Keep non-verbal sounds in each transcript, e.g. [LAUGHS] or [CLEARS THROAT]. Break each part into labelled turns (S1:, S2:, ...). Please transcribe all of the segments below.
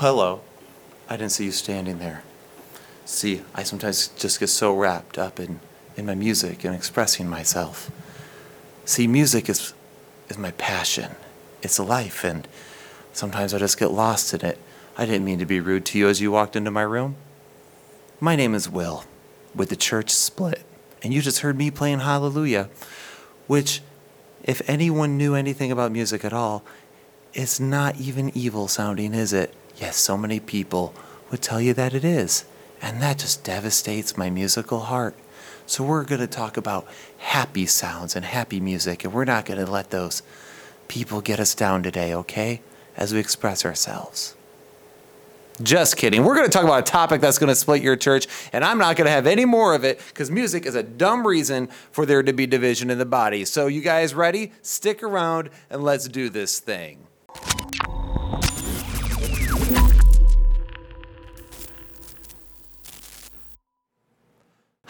S1: hello. I didn't see you standing there. See, I sometimes just get so wrapped up in, in my music and expressing myself. See, music is, is my passion, it's life, and sometimes I just get lost in it. I didn't mean to be rude to you as you walked into my room. My name is Will, with the church split, and you just heard me playing Hallelujah, which, if anyone knew anything about music at all, it's not even evil sounding, is it? Yes, so many people would tell you that it is. And that just devastates my musical heart. So we're going to talk about happy sounds and happy music, and we're not going to let those people get us down today, okay? As we express ourselves. Just kidding. We're going to talk about a topic that's going to split your church, and I'm not going to have any more of it because music is a dumb reason for there to be division in the body. So, you guys ready? Stick around and let's do this thing.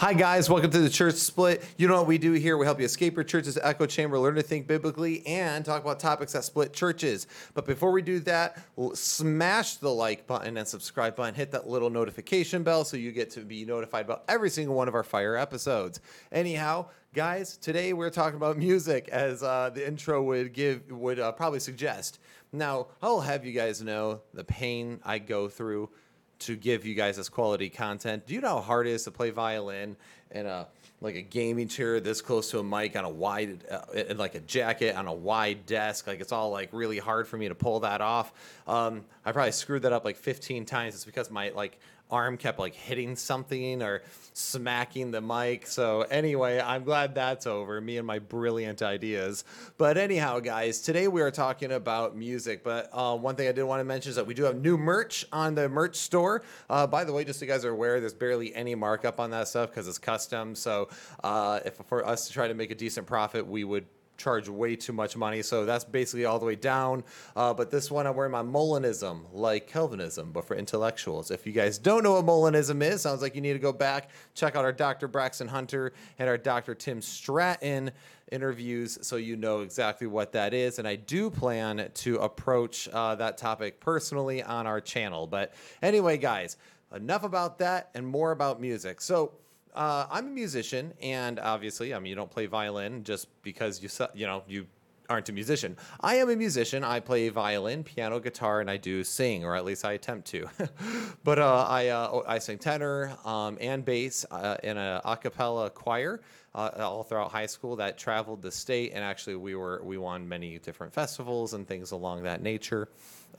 S1: Hi, guys. Welcome to the Church Split. You know what we do here? We help you escape your church's echo chamber, learn to think biblically, and talk about topics that split churches. But before we do that, smash the like button and subscribe button. Hit that little notification bell so you get to be notified about every single one of our fire episodes. Anyhow, guys, today we're talking about music, as uh, the intro would give would uh, probably suggest. Now, I'll have you guys know the pain I go through to give you guys this quality content. Do you know how hard it is to play violin in a like a gaming chair this close to a mic on a wide uh, in like a jacket on a wide desk? Like it's all like really hard for me to pull that off. Um, i probably screwed that up like 15 times. It's because my like arm kept like hitting something or smacking the mic. So, anyway, I'm glad that's over. Me and my brilliant ideas. But, anyhow, guys, today we are talking about music. But uh, one thing I did want to mention is that we do have new merch on the merch store. Uh, by the way, just so you guys are aware, there's barely any markup on that stuff because it's custom. So, uh, if for us to try to make a decent profit, we would charge way too much money. So that's basically all the way down. Uh, but this one, I'm wearing my Molinism, like Calvinism, but for intellectuals. If you guys don't know what Molinism is, sounds like you need to go back, check out our Dr. Braxton Hunter and our Dr. Tim Stratton interviews so you know exactly what that is. And I do plan to approach uh, that topic personally on our channel. But anyway, guys, enough about that and more about music. So, uh, I'm a musician, and obviously, I mean, you don't play violin just because you you know you aren't a musician. I am a musician. I play violin, piano, guitar, and I do sing, or at least I attempt to. [LAUGHS] but uh, I uh, I sing tenor um, and bass uh, in a a cappella choir. Uh, all throughout high school that traveled the state and actually we were we won many different festivals and things along that nature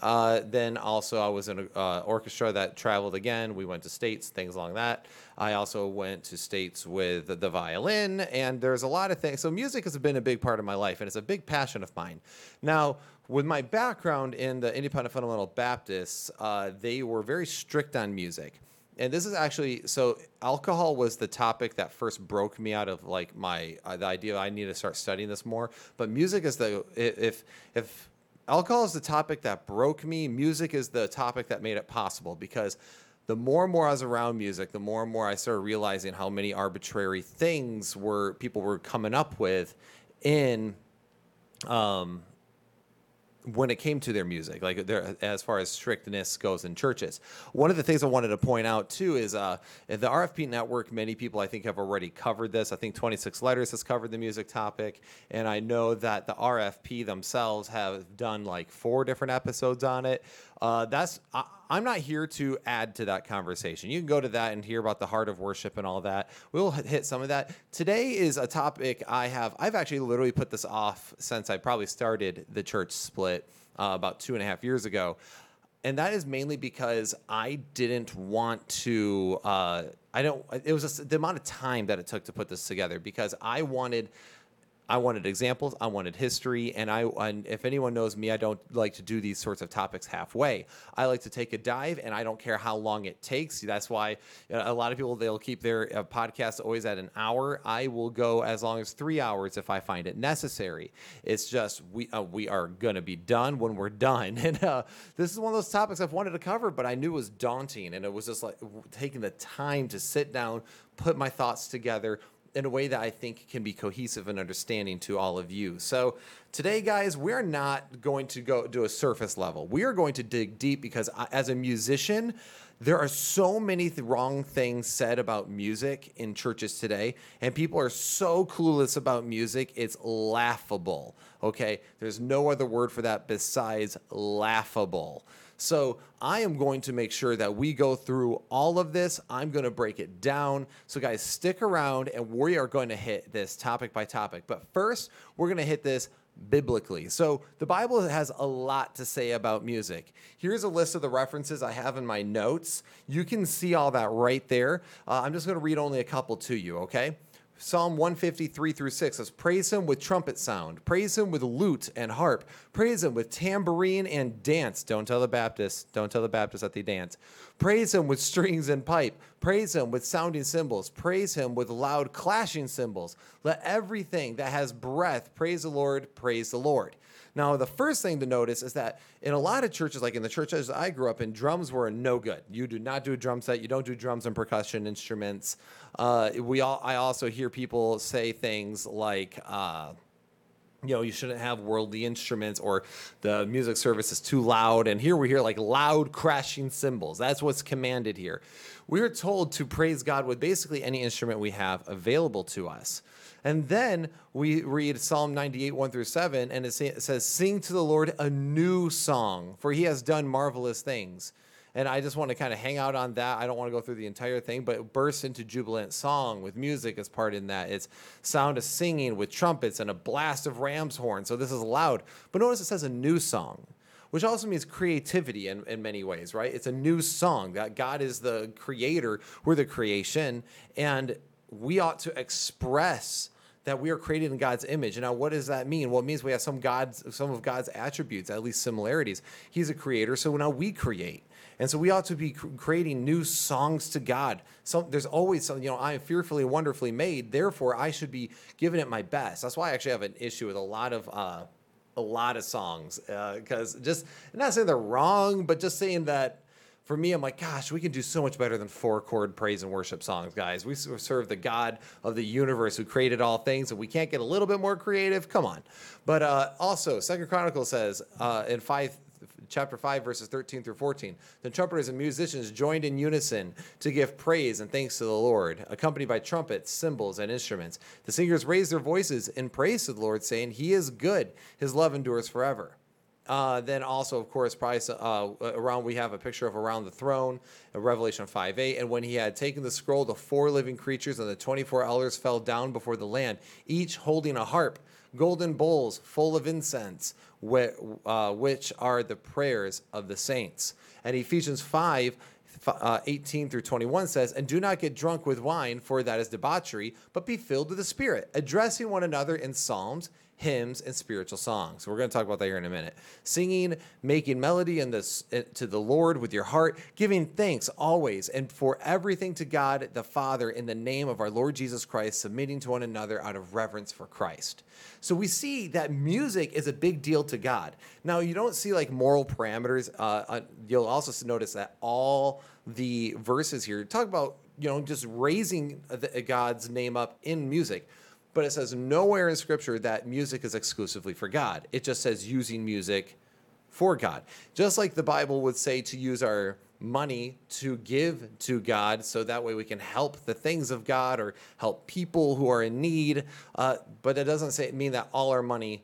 S1: uh, then also, I was in an uh, orchestra that traveled again. We went to states, things along that. I also went to states with the violin, and there's a lot of things. So, music has been a big part of my life, and it's a big passion of mine. Now, with my background in the Independent Fundamental Baptists, uh, they were very strict on music. And this is actually so. Alcohol was the topic that first broke me out of like my uh, the idea I need to start studying this more. But music is the if if alcohol is the topic that broke me. Music is the topic that made it possible because the more and more I was around music, the more and more I started realizing how many arbitrary things were people were coming up with in um, when it came to their music, like there, as far as strictness goes in churches. One of the things I wanted to point out too is uh, the RFP network. Many people I think have already covered this. I think 26 Letters has covered the music topic, and I know that the RFP themselves have done like four different episodes on it. Uh, that's I, I'm not here to add to that conversation. You can go to that and hear about the heart of worship and all that. We'll hit some of that. Today is a topic I have. I've actually literally put this off since I probably started the church split uh, about two and a half years ago, and that is mainly because I didn't want to. Uh, I don't. It was just the amount of time that it took to put this together because I wanted I wanted examples, I wanted history, and I and if anyone knows me, I don't like to do these sorts of topics halfway. I like to take a dive, and I don't care how long it takes. That's why a lot of people they'll keep their uh, podcasts always at an hour. I will go as long as three hours if I find it necessary. It's just we uh, we are gonna be done when we're done, [LAUGHS] and uh, this is one of those topics I've wanted to cover, but I knew was daunting, and it was just like taking the time to sit down, put my thoughts together in a way that I think can be cohesive and understanding to all of you. So today, guys, we're not going to go do a surface level. We are going to dig deep because I, as a musician, there are so many th- wrong things said about music in churches today, and people are so clueless about music, it's laughable. Okay, there's no other word for that besides laughable. So I am going to make sure that we go through all of this. I'm going to break it down. So, guys, stick around and we are going to hit this topic by topic. But first, we're going to hit this biblically. So, the Bible has a lot to say about music. Here's a list of the references I have in my notes. You can see all that right there. Uh, I'm just going to read only a couple to you, okay? Psalm 153 through 6 says, Praise him with trumpet sound, praise him with lute and harp, praise him with tambourine and dance. Don't tell the Baptists, don't tell the Baptists that they dance. Praise him with strings and pipe, praise him with sounding cymbals, praise him with loud clashing cymbals. Let everything that has breath praise the Lord, praise the Lord. Now, the first thing to notice is that in a lot of churches, like in the churches I grew up in, drums were no good. You do not do a drum set. You don't do drums and percussion instruments. Uh, we all, I also hear people say things like, uh, you know, you shouldn't have worldly instruments or the music service is too loud. And here we hear like loud crashing cymbals. That's what's commanded here. We are told to praise God with basically any instrument we have available to us. And then we read Psalm 98, 1 through 7, and it says, Sing to the Lord a new song, for he has done marvelous things. And I just want to kind of hang out on that. I don't want to go through the entire thing, but it bursts into jubilant song with music as part in that. It's sound of singing with trumpets and a blast of ram's horn. So this is loud. But notice it says a new song which also means creativity in, in many ways, right? It's a new song that God is the creator, we're the creation, and we ought to express that we are created in God's image. Now, what does that mean? Well, it means we have some God's, some of God's attributes, at least similarities. He's a creator, so now we create. And so we ought to be creating new songs to God. So there's always something, you know, I am fearfully, and wonderfully made. Therefore, I should be giving it my best. That's why I actually have an issue with a lot of, uh, a lot of songs because uh, just not saying they're wrong, but just saying that for me, I'm like, gosh, we can do so much better than four chord praise and worship songs, guys. We serve the God of the universe who created all things, and we can't get a little bit more creative. Come on. But uh, also, Second Chronicle says uh, in five chapter 5 verses 13 through 14 the trumpeters and musicians joined in unison to give praise and thanks to the lord accompanied by trumpets cymbals and instruments the singers raised their voices in praise to the lord saying he is good his love endures forever uh, then also, of course, probably uh, around we have a picture of around the throne, Revelation 5 8. And when he had taken the scroll, the four living creatures and the 24 elders fell down before the Lamb, each holding a harp, golden bowls full of incense, uh, which are the prayers of the saints. And Ephesians 5 uh, 18 through 21 says, And do not get drunk with wine, for that is debauchery, but be filled with the Spirit, addressing one another in psalms hymns, and spiritual songs. We're going to talk about that here in a minute. Singing, making melody in this, to the Lord with your heart, giving thanks always and for everything to God the Father in the name of our Lord Jesus Christ, submitting to one another out of reverence for Christ. So we see that music is a big deal to God. Now, you don't see like moral parameters. Uh, uh you'll also notice that all the verses here talk about you know just raising God's name up in music but it says nowhere in scripture that music is exclusively for God. It just says using music for God. Just like the Bible would say to use our money to give to God so that way we can help the things of God or help people who are in need. Uh, but it doesn't say mean that all our money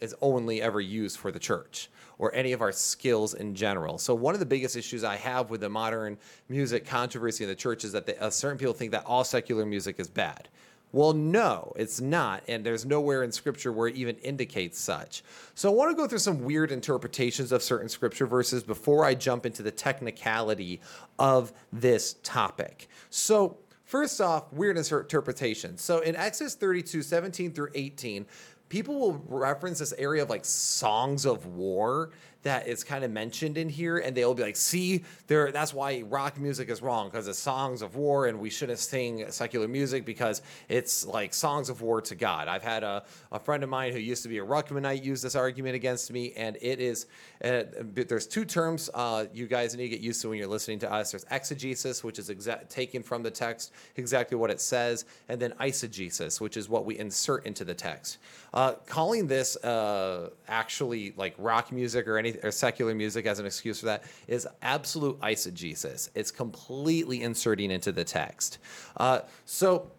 S1: is only ever used for the church or any of our skills in general. So one of the biggest issues I have with the modern music controversy in the church is that the, uh, certain people think that all secular music is bad. Well, no, it's not. And there's nowhere in scripture where it even indicates such. So I want to go through some weird interpretations of certain scripture verses before I jump into the technicality of this topic. So, first off, weird interpretation. So in Exodus 32, 17 through 18, people will reference this area of like songs of war that is kind of mentioned in here, and they'll be like, "See, there. That's why rock music is wrong because it's songs of war, and we shouldn't sing secular music because it's like songs of war to God." I've had a, a friend of mine who used to be a Ruckmanite use this argument against me, and it is. Uh, there's two terms uh, you guys need to get used to when you're listening to us. There's exegesis, which is exa- taken from the text exactly what it says, and then eisegesis, which is what we insert into the text. Uh, calling this uh, actually like rock music or any or secular music as an excuse for that is absolute eisegesis. It's completely inserting into the text. Uh, so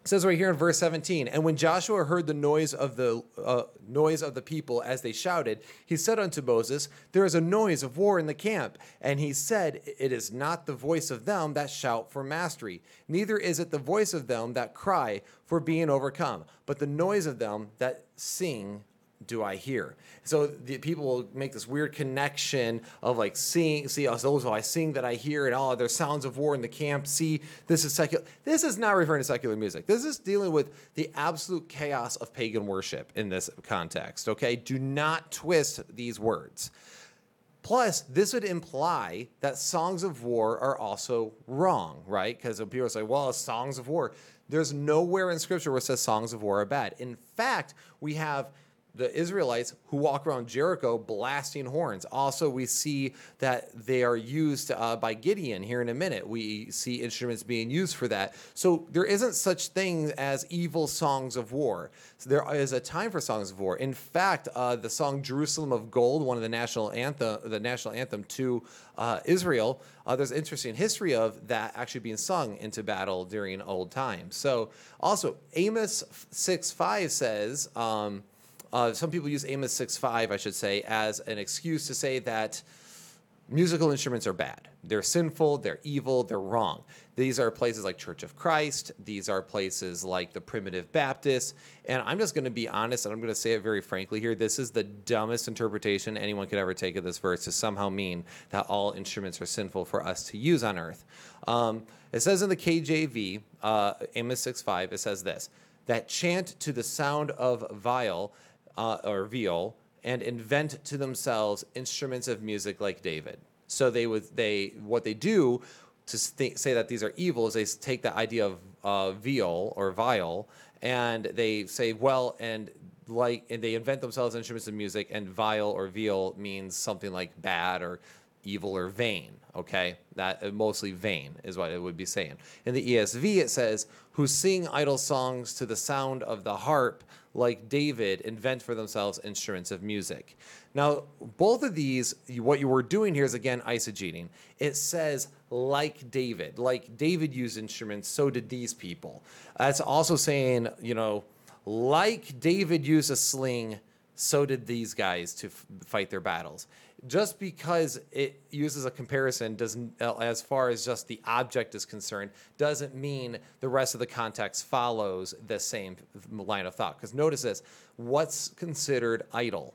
S1: it says right here in verse 17 and when joshua heard the noise of the uh, noise of the people as they shouted he said unto moses there is a noise of war in the camp and he said it is not the voice of them that shout for mastery neither is it the voice of them that cry for being overcome but the noise of them that sing do I hear? So the people will make this weird connection of like seeing, see, oh, those I sing that I hear, and all there's sounds of war in the camp. See, this is secular. This is not referring to secular music. This is dealing with the absolute chaos of pagan worship in this context. Okay, do not twist these words. Plus, this would imply that songs of war are also wrong, right? Because people say, well, songs of war. There's nowhere in scripture where it says songs of war are bad. In fact, we have the Israelites who walk around Jericho blasting horns. Also, we see that they are used uh, by Gideon here in a minute. We see instruments being used for that. So there isn't such thing as evil songs of war. So there is a time for songs of war. In fact, uh, the song "Jerusalem of Gold," one of the national anthem, the national anthem to uh, Israel, uh, there's interesting history of that actually being sung into battle during old times. So also, Amos six five says. Um, uh, some people use Amos 6.5, I should say, as an excuse to say that musical instruments are bad. They're sinful, they're evil, they're wrong. These are places like Church of Christ, these are places like the Primitive Baptist, and I'm just going to be honest and I'm going to say it very frankly here. This is the dumbest interpretation anyone could ever take of this verse to somehow mean that all instruments are sinful for us to use on earth. Um, it says in the KJV, uh, Amos 6.5, it says this, that chant to the sound of viol uh, or viol and invent to themselves instruments of music like David. So they would they what they do to th- say that these are evil is they take the idea of uh, viol or viol and they say well and like and they invent themselves instruments of music and viol or viol means something like bad or evil or vain okay that uh, mostly vain is what it would be saying in the esv it says who sing idle songs to the sound of the harp like David, invent for themselves instruments of music. Now, both of these, what you were doing here is again eisegeting. It says, like David, like David used instruments, so did these people. That's also saying, you know, like David used a sling, so did these guys to f- fight their battles just because it uses a comparison doesn't uh, as far as just the object is concerned doesn't mean the rest of the context follows the same line of thought. Because notice this what's considered idle?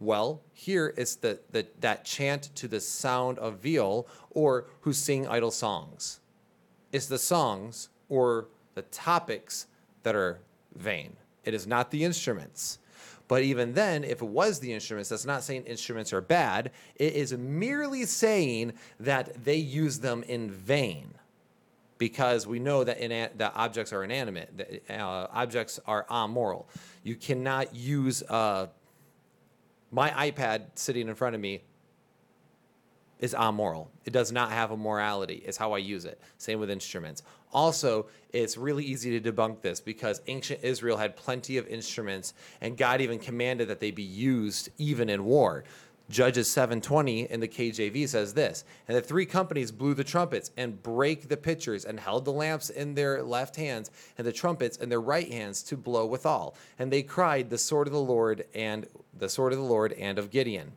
S1: Well here it's the, the that chant to the sound of viol or who sing idle songs. It's the songs or the topics that are vain. It is not the instruments but even then, if it was the instruments, that's not saying instruments are bad. It is merely saying that they use them in vain because we know that, that objects are inanimate, that, uh, objects are amoral. You cannot use uh, my iPad sitting in front of me is amoral. It does not have a morality, is how I use it. Same with instruments. Also, it's really easy to debunk this because ancient Israel had plenty of instruments, and God even commanded that they be used even in war. Judges 7:20 in the KJV says this, and the three companies blew the trumpets and brake the pitchers and held the lamps in their left hands and the trumpets in their right hands to blow withal. And they cried, "The sword of the Lord and the sword of the Lord and of Gideon."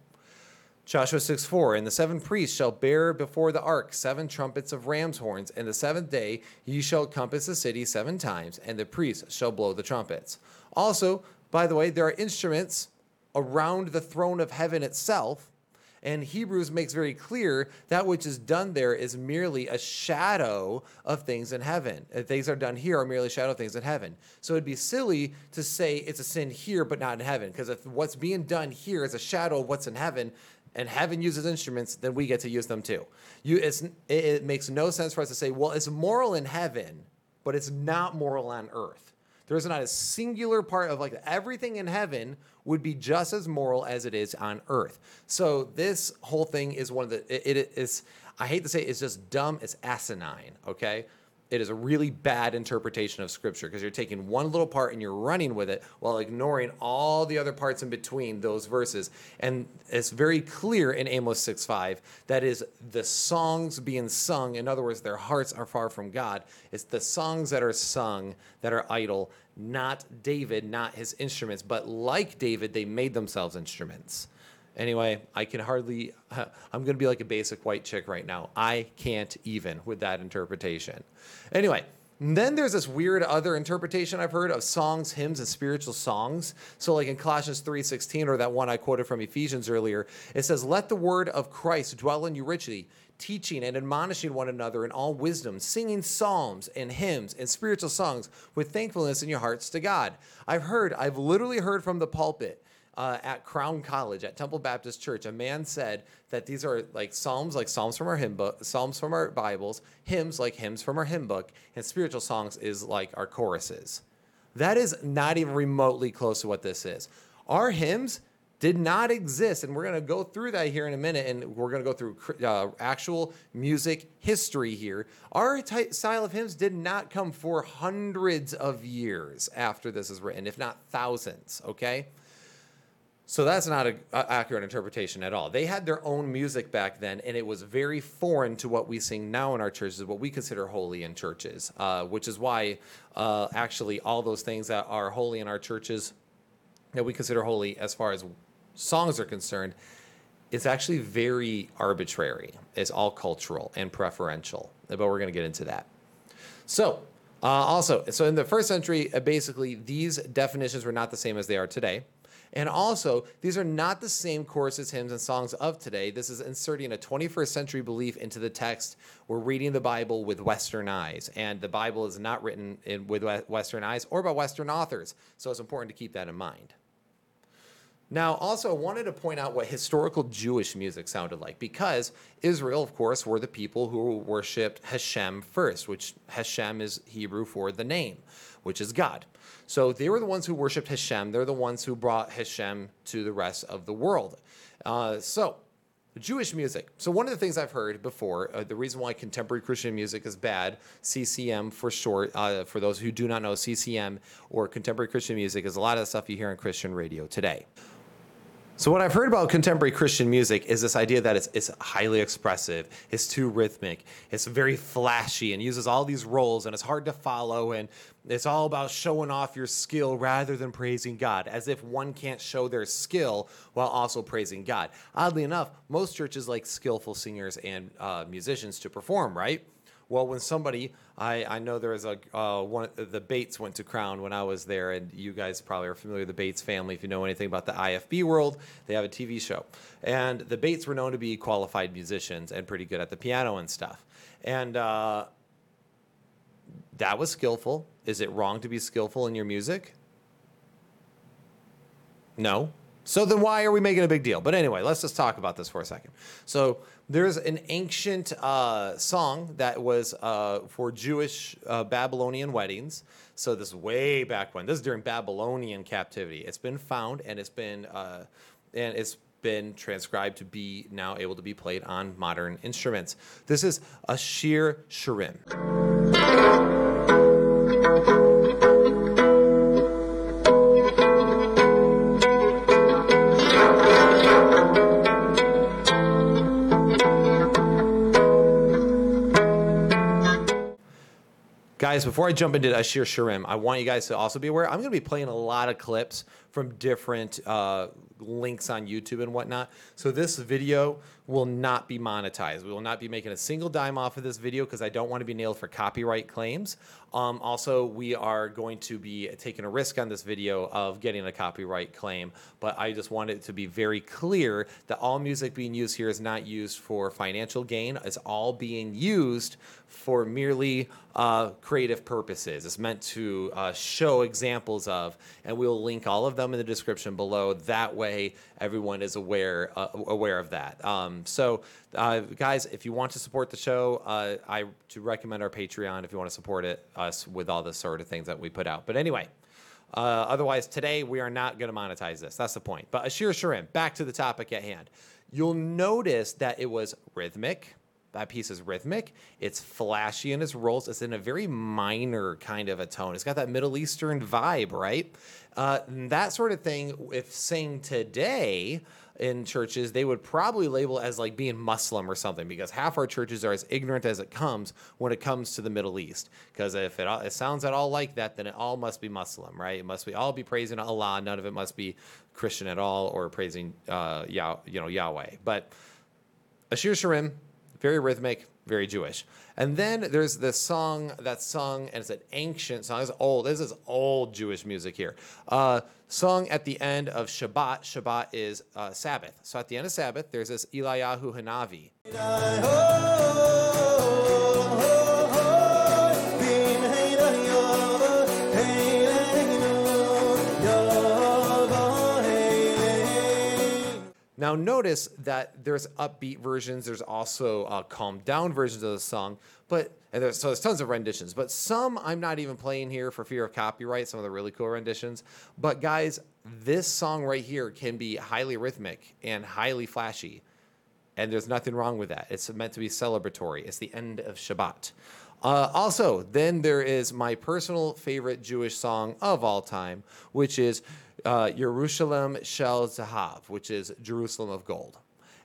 S1: Joshua 6 4, and the seven priests shall bear before the ark seven trumpets of ram's horns, and the seventh day ye shall compass the city seven times, and the priests shall blow the trumpets. Also, by the way, there are instruments around the throne of heaven itself, And Hebrews makes very clear that which is done there is merely a shadow of things in heaven. Uh, things are done here are merely shadow of things in heaven. So it'd be silly to say it's a sin here but not in heaven, because if what's being done here is a shadow of what's in heaven, and heaven uses instruments, then we get to use them too. You, it, it makes no sense for us to say, well, it's moral in heaven, but it's not moral on earth. There's not a singular part of like everything in heaven would be just as moral as it is on earth. So this whole thing is one of the it, it is I hate to say it, it's just dumb, it's asinine, okay? It is a really bad interpretation of scripture because you're taking one little part and you're running with it while ignoring all the other parts in between those verses. And it's very clear in Amos 6 5 that is the songs being sung. In other words, their hearts are far from God. It's the songs that are sung that are idle, not David, not his instruments. But like David, they made themselves instruments. Anyway, I can hardly, [LAUGHS] I'm going to be like a basic white chick right now. I can't even with that interpretation. Anyway, then there's this weird other interpretation I've heard of songs, hymns, and spiritual songs. So, like in Colossians 3:16, or that one I quoted from Ephesians earlier, it says, "Let the word of Christ dwell in you richly, teaching and admonishing one another in all wisdom, singing psalms and hymns and spiritual songs with thankfulness in your hearts to God." I've heard, I've literally heard from the pulpit uh, at Crown College at Temple Baptist Church, a man said that these are like psalms, like psalms from our hymn book, psalms from our Bibles, hymns like hymns from our hymn book, and spiritual songs is like our choruses. That is not even remotely close to what this is. Our hymns did not exist, and we're going to go through that here in a minute, and we're going to go through uh, actual music history here. Our ty- style of hymns did not come for hundreds of years after this is written, if not thousands. Okay. So that's not an accurate interpretation at all. They had their own music back then, and it was very foreign to what we sing now in our churches, what we consider holy in churches, uh, which is why uh, actually all those things that are holy in our churches, that we consider holy as far as songs are concerned, it's actually very arbitrary. It's all cultural and preferential, but we're going to get into that. So, uh, also, so in the first century, uh, basically, these definitions were not the same as they are today. And also, these are not the same choruses, hymns, and songs of today. This is inserting a 21st century belief into the text. We're reading the Bible with Western eyes, and the Bible is not written in, with Western eyes or by Western authors. So it's important to keep that in mind. Now, also, I wanted to point out what historical Jewish music sounded like because Israel, of course, were the people who worshipped Hashem first, which Hashem is Hebrew for the name, which is God. So they were the ones who worshipped Hashem. They're the ones who brought Hashem to the rest of the world. Uh, so, Jewish music. So, one of the things I've heard before, uh, the reason why contemporary Christian music is bad, CCM for short, uh, for those who do not know, CCM or contemporary Christian music is a lot of the stuff you hear on Christian radio today. So what I've heard about contemporary Christian music is this idea that it's, it's highly expressive, it's too rhythmic, it's very flashy, and uses all these roles, and it's hard to follow, and it's all about showing off your skill rather than praising God, as if one can't show their skill while also praising God. Oddly enough, most churches like skillful singers and uh, musicians to perform, right? Well, when somebody, I, I know there was a uh, one the Bates went to Crown when I was there, and you guys probably are familiar with the Bates family if you know anything about the IFB world. They have a TV show, and the Bates were known to be qualified musicians and pretty good at the piano and stuff. And uh, that was skillful. Is it wrong to be skillful in your music? No. So then why are we making a big deal? But anyway, let's just talk about this for a second. So there's an ancient uh, song that was uh, for Jewish uh, Babylonian weddings. So this is way back when. This is during Babylonian captivity. It's been found and it's been uh, and it's been transcribed to be now able to be played on modern instruments. This is a Shir Shirim. Guys, before I jump into Ashir Shirim, I want you guys to also be aware I'm going to be playing a lot of clips from different uh, links on YouTube and whatnot. So this video will not be monetized. We will not be making a single dime off of this video because I don't want to be nailed for copyright claims. Um, also, we are going to be taking a risk on this video of getting a copyright claim, but I just want it to be very clear that all music being used here is not used for financial gain. It's all being used for merely uh, creative purposes. It's meant to uh, show examples of, and we'll link all of them in the description below. That way, everyone is aware uh, aware of that. Um, so, uh, guys, if you want to support the show, uh, I to recommend our Patreon if you want to support it us with all the sort of things that we put out. But anyway. Uh, otherwise, today we are not going to monetize this. That's the point. But Ashir Sharim, back to the topic at hand. You'll notice that it was rhythmic, that piece is rhythmic. It's flashy in its rolls. It's in a very minor kind of a tone. It's got that Middle Eastern vibe, right? Uh, that sort of thing, if sang today in churches, they would probably label as like being Muslim or something because half our churches are as ignorant as it comes when it comes to the Middle East. Because if it, it sounds at all like that, then it all must be Muslim, right? It must be all be praising Allah. None of it must be Christian at all or praising uh, Yah, you know Yahweh. But Ashir Sharim, very rhythmic, very Jewish. And then there's this song that's sung, and it's an ancient song. It's old. This is old Jewish music here. Uh, sung at the end of Shabbat. Shabbat is uh, Sabbath. So at the end of Sabbath, there's this Eliyahu Hanavi. Now, notice that there's upbeat versions. There's also uh, calmed down versions of the song, but there's, so there's tons of renditions. But some I'm not even playing here for fear of copyright. Some of the really cool renditions. But guys, this song right here can be highly rhythmic and highly flashy, and there's nothing wrong with that. It's meant to be celebratory. It's the end of Shabbat. Uh, also, then there is my personal favorite Jewish song of all time, which is uh, Yerushalayim Shel Zahav, which is Jerusalem of Gold.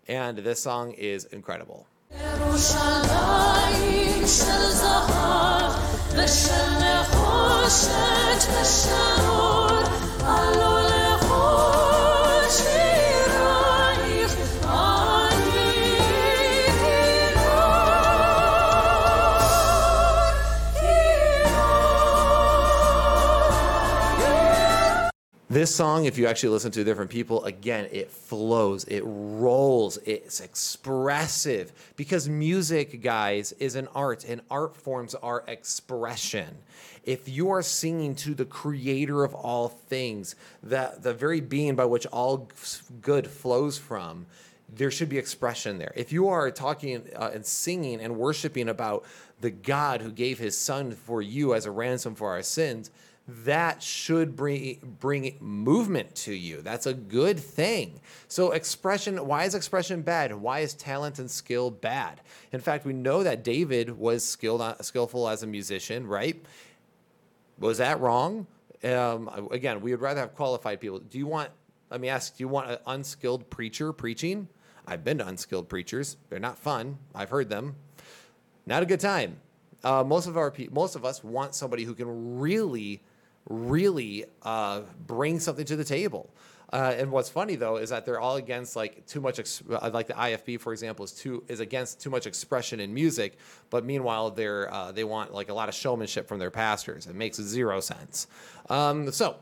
S1: And this song is incredible. This song, if you actually listen to different people, again, it flows, it rolls, it's expressive. Because music, guys, is an art, and art forms are expression. If you are singing to the creator of all things, that the very being by which all good flows from, there should be expression there. If you are talking uh, and singing and worshiping about the God who gave his son for you as a ransom for our sins, that should bring bring movement to you. That's a good thing. So expression, why is expression bad? Why is talent and skill bad? In fact, we know that David was skilled skillful as a musician, right? Was that wrong? Um, again, we would rather have qualified people. Do you want? Let me ask. Do you want an unskilled preacher preaching? I've been to unskilled preachers. They're not fun. I've heard them. Not a good time. Uh, most of our most of us want somebody who can really really uh, bring something to the table. Uh, and what's funny though is that they're all against like too much, uh, like the IFB for example is too is against too much expression in music, but meanwhile they're uh, they want like a lot of showmanship from their pastors. It makes zero sense. Um, so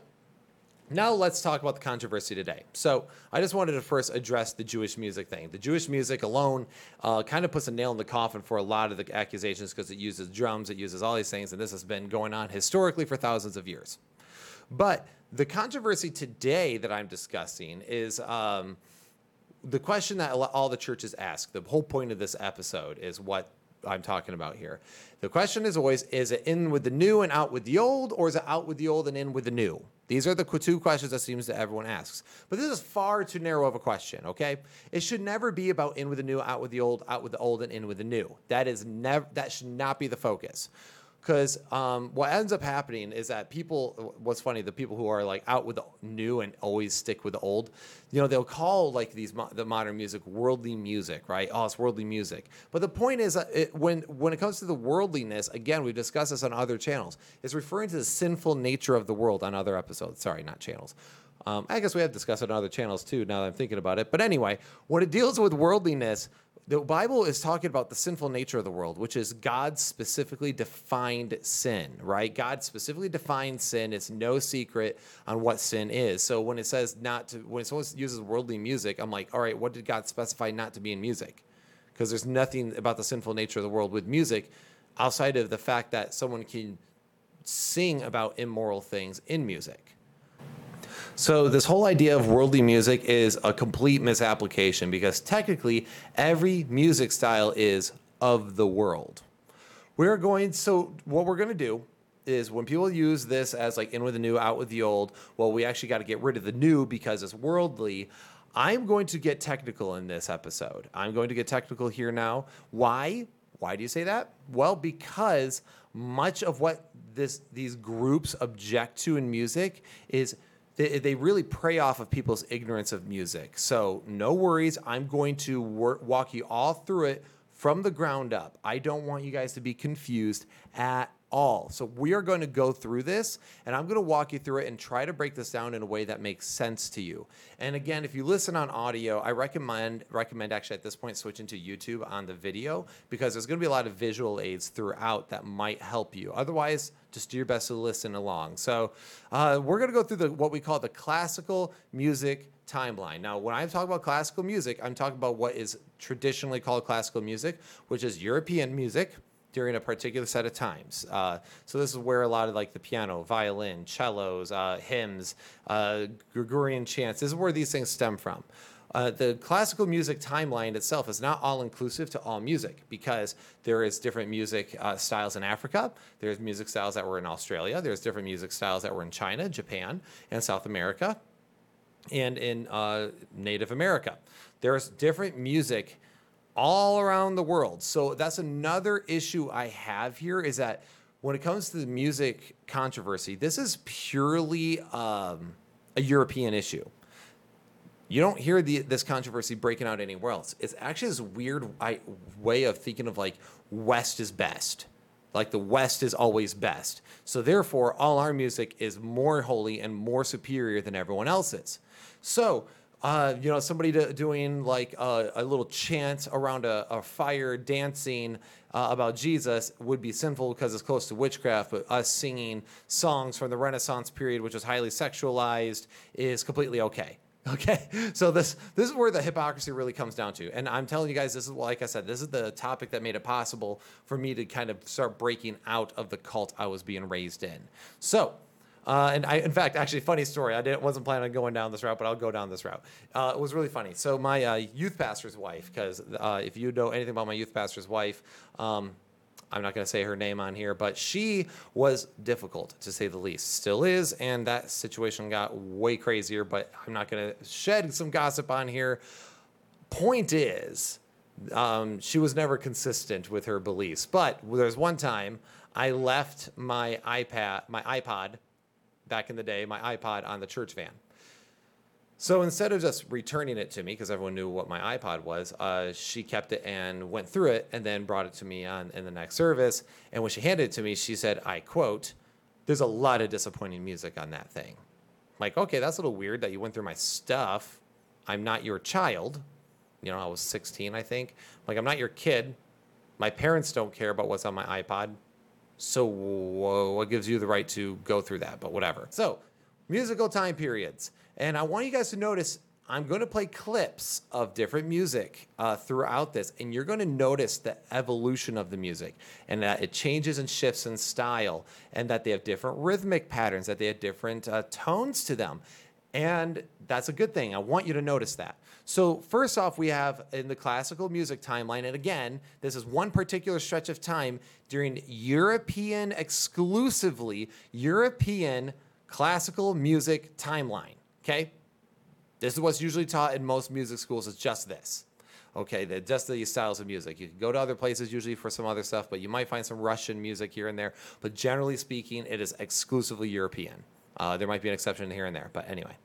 S1: now let's talk about the controversy today. So I just wanted to first address the Jewish music thing. The Jewish music alone uh, kind of puts a nail in the coffin for a lot of the accusations because it uses drums, it uses all these things, and this has been going on historically for thousands of years. But the controversy today that I'm discussing is um, the question that all the churches ask. The whole point of this episode is what I'm talking about here. The question is always is it in with the new and out with the old, or is it out with the old and in with the new? These are the two questions that seems that everyone asks. But this is far too narrow of a question, okay? It should never be about in with the new, out with the old, out with the old, and in with the new. That is never that should not be the focus. Because um, what ends up happening is that people what's funny the people who are like out with the new and always stick with the old you know they'll call like these mo- the modern music worldly music right? Oh it's worldly music. But the point is that it, when when it comes to the worldliness again we've discussed this on other channels it's referring to the sinful nature of the world on other episodes. Sorry not channels. Um, I guess we have discussed it on other channels too. Now that I'm thinking about it, but anyway, when it deals with worldliness, the Bible is talking about the sinful nature of the world, which is God specifically defined sin, right? God specifically defined sin. It's no secret on what sin is. So when it says not to, when someone uses worldly music, I'm like, all right, what did God specify not to be in music? Because there's nothing about the sinful nature of the world with music outside of the fact that someone can sing about immoral things in music. So this whole idea of worldly music is a complete misapplication because technically every music style is of the world. We're going so what we're going to do is when people use this as like in with the new out with the old, well we actually got to get rid of the new because it's worldly. I'm going to get technical in this episode. I'm going to get technical here now. Why? Why do you say that? Well, because much of what this these groups object to in music is they, they really prey off of people's ignorance of music. So, no worries. I'm going to work, walk you all through it from the ground up. I don't want you guys to be confused at all. So we are going to go through this and I'm going to walk you through it and try to break this down in a way that makes sense to you. And again, if you listen on audio, I recommend recommend actually at this point switching to YouTube on the video because there's going to be a lot of visual aids throughout that might help you. Otherwise, just do your best to listen along. So uh, we're going to go through the what we call the classical music timeline. Now, when I'm talking about classical music, I'm talking about what is traditionally called classical music, which is European music during a particular set of times. Uh, so this is where a lot of like the piano, violin, cellos, uh, hymns, uh, Gregorian chants. This is where these things stem from. Uh, the classical music timeline itself is not all inclusive to all music because there is different music uh, styles in Africa. There's music styles that were in Australia. There's different music styles that were in China, Japan, and South America, and in uh, Native America. There's different music all around the world. So that's another issue I have here is that when it comes to the music controversy, this is purely um, a European issue. You don't hear the, this controversy breaking out anywhere else. It's actually this weird I, way of thinking of like West is best. Like the West is always best. So therefore, all our music is more holy and more superior than everyone else's. So uh, you know, somebody do, doing like a, a, little chant around a, a fire, dancing uh, about Jesus would be sinful because it's close to witchcraft. But us singing songs from the Renaissance period, which was highly sexualized, is completely okay. [LAUGHS] Okay, so this this is where the hypocrisy really comes down to, and I'm telling you guys, this is like I said, this is the topic that made it possible for me to kind of start breaking out of the cult I was being raised in. So uh, and I, in fact, actually, funny story. I didn't, wasn't planning on going down this route, but I'll go down this route. Uh, it was really funny. So my uh, youth pastor's wife, because uh, if you know anything about my youth pastor's wife, um, I'm not going to say her name on here, but she was difficult to say the least. Still is, and that situation got way crazier. But I'm not going to shed some gossip on here. Point is, um, she was never consistent with her beliefs. But there was one time I left my iPad, my iPod back in the day, my iPod on the church van. So instead of just returning it to me, because everyone knew what my iPod was, uh, she kept it and went through it and then brought it to me on in the next service. And when she handed it to me, she said, I quote, there's a lot of disappointing music on that thing. Like, okay, that's a little weird that you went through my stuff. I'm not your child. You know, I was 16, I think. Like, I'm not your kid. My parents don't care about what's on my iPod. So whoa, what gives you the right to go through that? But whatever. So musical time periods, and I want you guys to notice. I'm going to play clips of different music uh, throughout this, and you're going to notice the evolution of the music and that it changes and shifts in style, and that they have different rhythmic patterns, that they have different uh, tones to them. And that's a good thing. I want you to notice that. So, first off, we have in the classical music timeline, and again, this is one particular stretch of time during European, exclusively European classical music timeline. Okay? This is what's usually taught in most music schools, it's just this. Okay, the, just the styles of music. You can go to other places usually for some other stuff, but you might find some Russian music here and there. But generally speaking, it is exclusively European. Uh, there might be an exception here and there, but anyway.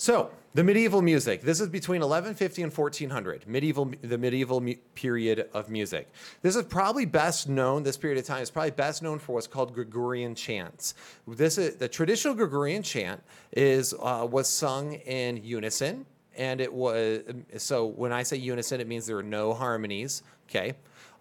S1: So the medieval music. This is between 1150 and 1400. Medieval, the medieval mu- period of music. This is probably best known. This period of time is probably best known for what's called Gregorian chants. This is the traditional Gregorian chant is uh, was sung in unison, and it was so. When I say unison, it means there are no harmonies. Okay.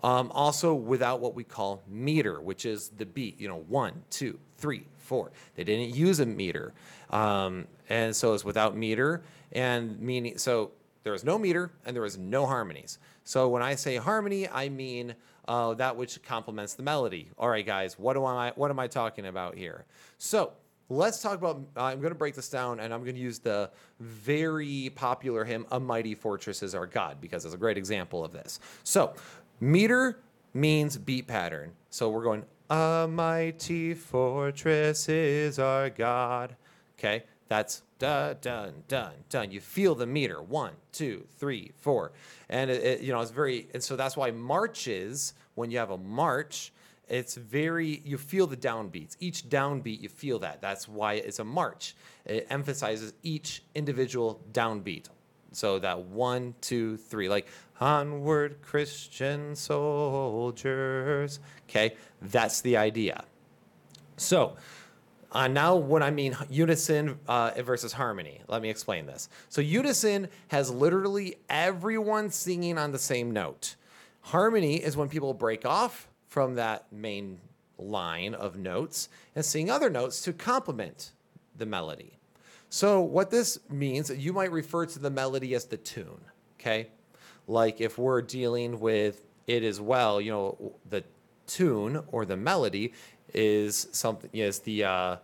S1: Um, also, without what we call meter, which is the beat. You know, one, two, three, four. They didn't use a meter. Um, and so it's without meter and meaning, so there is no meter and there is no harmonies. So when I say harmony, I mean uh, that which complements the melody. All right, guys, what do I, what am I talking about here? So let's talk about, I'm going to break this down and I'm going to use the very popular hymn, A Mighty Fortress is Our God, because it's a great example of this. So meter means beat pattern. So we're going, A mighty fortress is our God. Okay, that's dun dun dun dun. You feel the meter one, two, three, four, and it, it, you know it's very. And so that's why marches when you have a march, it's very you feel the downbeats. Each downbeat you feel that. That's why it's a march. It emphasizes each individual downbeat. So that one, two, three, like onward Christian soldiers. Okay, that's the idea. So uh, now, what I mean unison uh, versus harmony, let me explain this. So, unison has literally everyone singing on the same note. Harmony is when people break off from that main line of notes and sing other notes to complement the melody. So, what this means, you might refer to the melody as the tune, okay? Like if we're dealing with it as well, you know, the tune or the melody is something is the uh,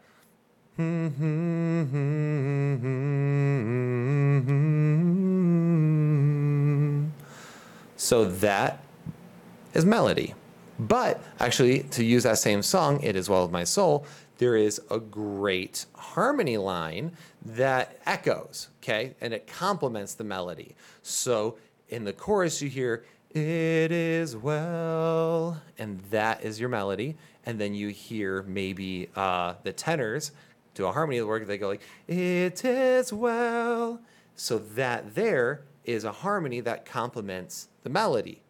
S1: so that is melody. But actually, to use that same song, It Is Well With My Soul, there is a great harmony line that echoes, okay? And it complements the melody. So in the chorus, you hear, It is well, and that is your melody and then you hear maybe uh, the tenors do a harmony of the work. They go like, "It is well," so that there is a harmony that complements the melody.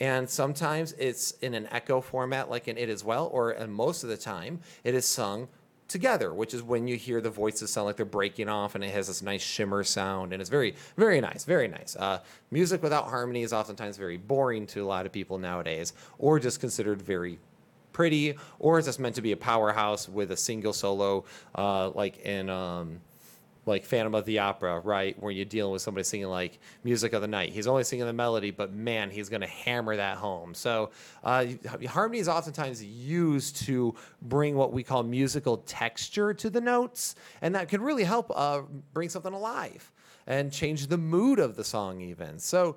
S1: And sometimes it's in an echo format, like in "It Is Well," or most of the time it is sung together, which is when you hear the voices sound like they're breaking off, and it has this nice shimmer sound, and it's very, very nice, very nice. Uh, music without harmony is oftentimes very boring to a lot of people nowadays, or just considered very pretty, or is this meant to be a powerhouse with a single solo, uh, like in um, like Phantom of the Opera, right? Where you're dealing with somebody singing like Music of the Night. He's only singing the melody, but man, he's going to hammer that home. So uh, harmony is oftentimes used to bring what we call musical texture to the notes, and that can really help uh, bring something alive and change the mood of the song even. So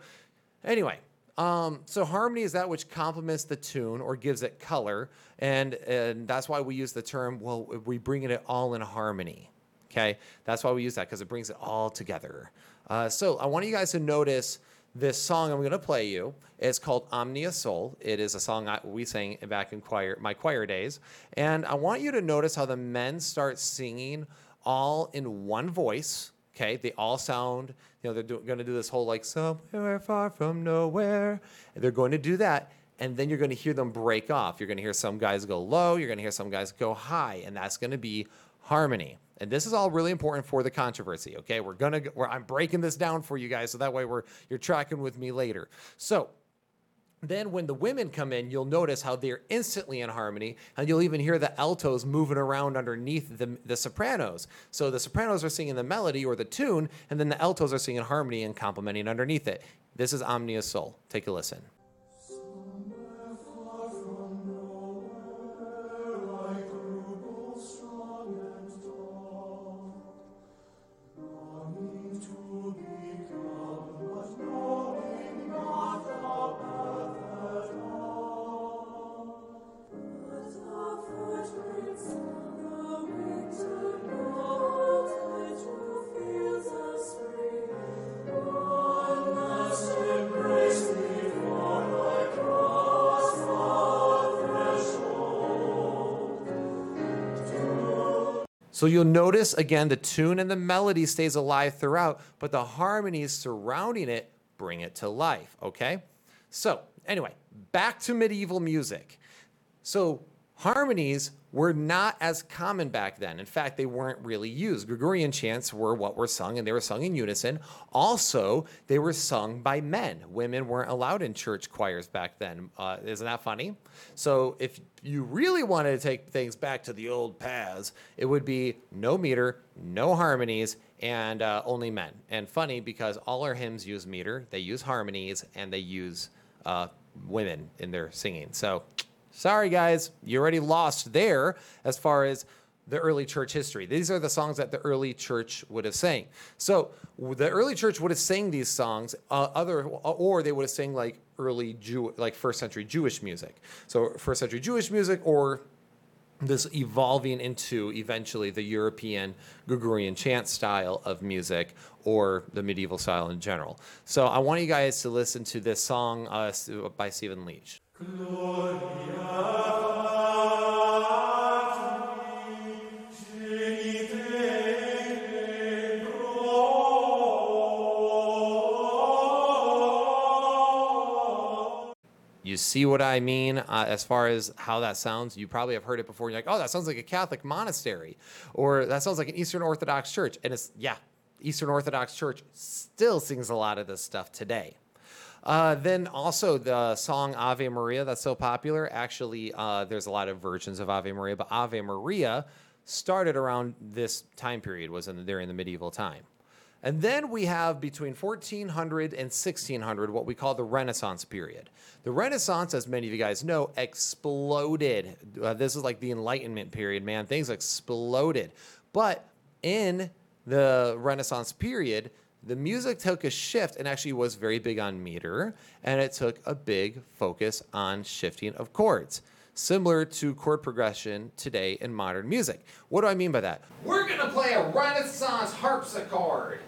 S1: anyway, um, so harmony is that which complements the tune or gives it color, and and that's why we use the term. Well, we bring it all in harmony. Okay, that's why we use that because it brings it all together. Uh, so I want you guys to notice this song I'm going to play you. It's called Omnia Sol. It is a song I, we sang back in choir, my choir days, and I want you to notice how the men start singing all in one voice. Okay, they all sound you know, they're going to do this whole like somewhere far from nowhere. They're going to do that. And then you're going to hear them break off. You're going to hear some guys go low. You're going to hear some guys go high. And that's going to be harmony. And this is all really important for the controversy. Okay, we're gonna. We're, I'm breaking this down for you guys, so that way we're you're tracking with me later. So then when the women come in, you'll notice how they're instantly in harmony, and you'll even hear the altos moving around underneath the, the sopranos. So the sopranos are singing the melody or the tune, and then the altos are singing harmony and complementing underneath it. This is Omnia Sol. Take a listen. So you'll notice again the tune and the melody stays alive throughout, but the harmonies surrounding it bring it to life, okay? So, anyway, back to medieval music. So, harmonies were not as common back then. In fact, they weren't really used. Gregorian chants were what were sung, and they were sung in unison. Also, they were sung by men. Women weren't allowed in church choirs back then. Uh, isn't that funny? So, if you really wanted to take things back to the old paths, it would be no meter, no harmonies, and uh, only men. And funny because all our hymns use meter, they use harmonies, and they use uh, women in their singing. So, Sorry, guys, you already lost there as far as the early church history. These are the songs that the early church would have sang. So the early church would have sang these songs, uh, other or they would have sang like early Jew, like first century Jewish music. So first century Jewish music, or this evolving into eventually the European Gregorian chant style of music or the medieval style in general. So I want you guys to listen to this song uh, by Stephen Leach. You see what I mean uh, as far as how that sounds? You probably have heard it before. You're like, oh, that sounds like a Catholic monastery, or that sounds like an Eastern Orthodox church. And it's, yeah, Eastern Orthodox Church still sings a lot of this stuff today. Uh, then also the song Ave Maria that's so popular. Actually, uh, there's a lot of versions of Ave Maria, but Ave Maria started around this time period, was in the, during the medieval time. And then we have between 1400 and 1600 what we call the Renaissance period. The Renaissance, as many of you guys know, exploded. Uh, this is like the Enlightenment period, man. Things exploded. But in the Renaissance period, the music took a shift and actually was very big on meter, and it took a big focus on shifting of chords, similar to chord progression today in modern music. What do I mean by that? We're gonna play a Renaissance harpsichord.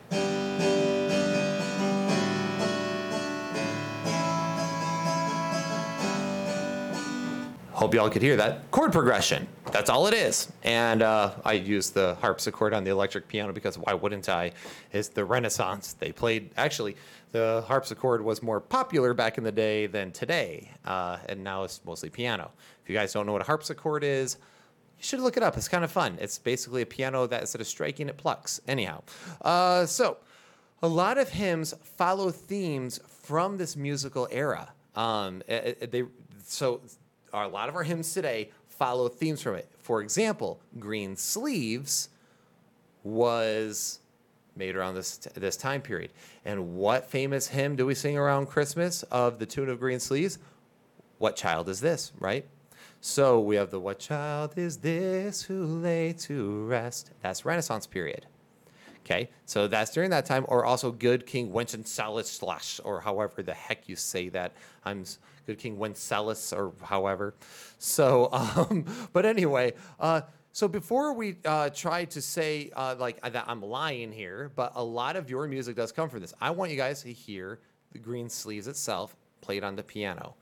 S1: Hope y'all could hear that. Chord progression. That's all it is. And uh, I use the harpsichord on the electric piano because why wouldn't I? It's the Renaissance. They played, actually, the harpsichord was more popular back in the day than today. Uh, and now it's mostly piano. If you guys don't know what a harpsichord is, you should look it up. It's kind of fun. It's basically a piano that instead of striking, it plucks. Anyhow, uh, so a lot of hymns follow themes from this musical era. Um, it, it, they so a lot of our hymns today follow themes from it. For example, Green Sleeves was made around this this time period. And what famous hymn do we sing around Christmas of the tune of Green Sleeves? What child is this, right? So we have the What child is this who lay to rest? That's Renaissance period. Okay, so that's during that time, or also Good King Wenceslas or however the heck you say that. I'm Good King Wenceslas, or however. So, [LAUGHS] um, but anyway, uh, so before we uh, try to say uh, like that I'm lying here, but a lot of your music does come from this. I want you guys to hear the Green Sleeves itself played on the piano.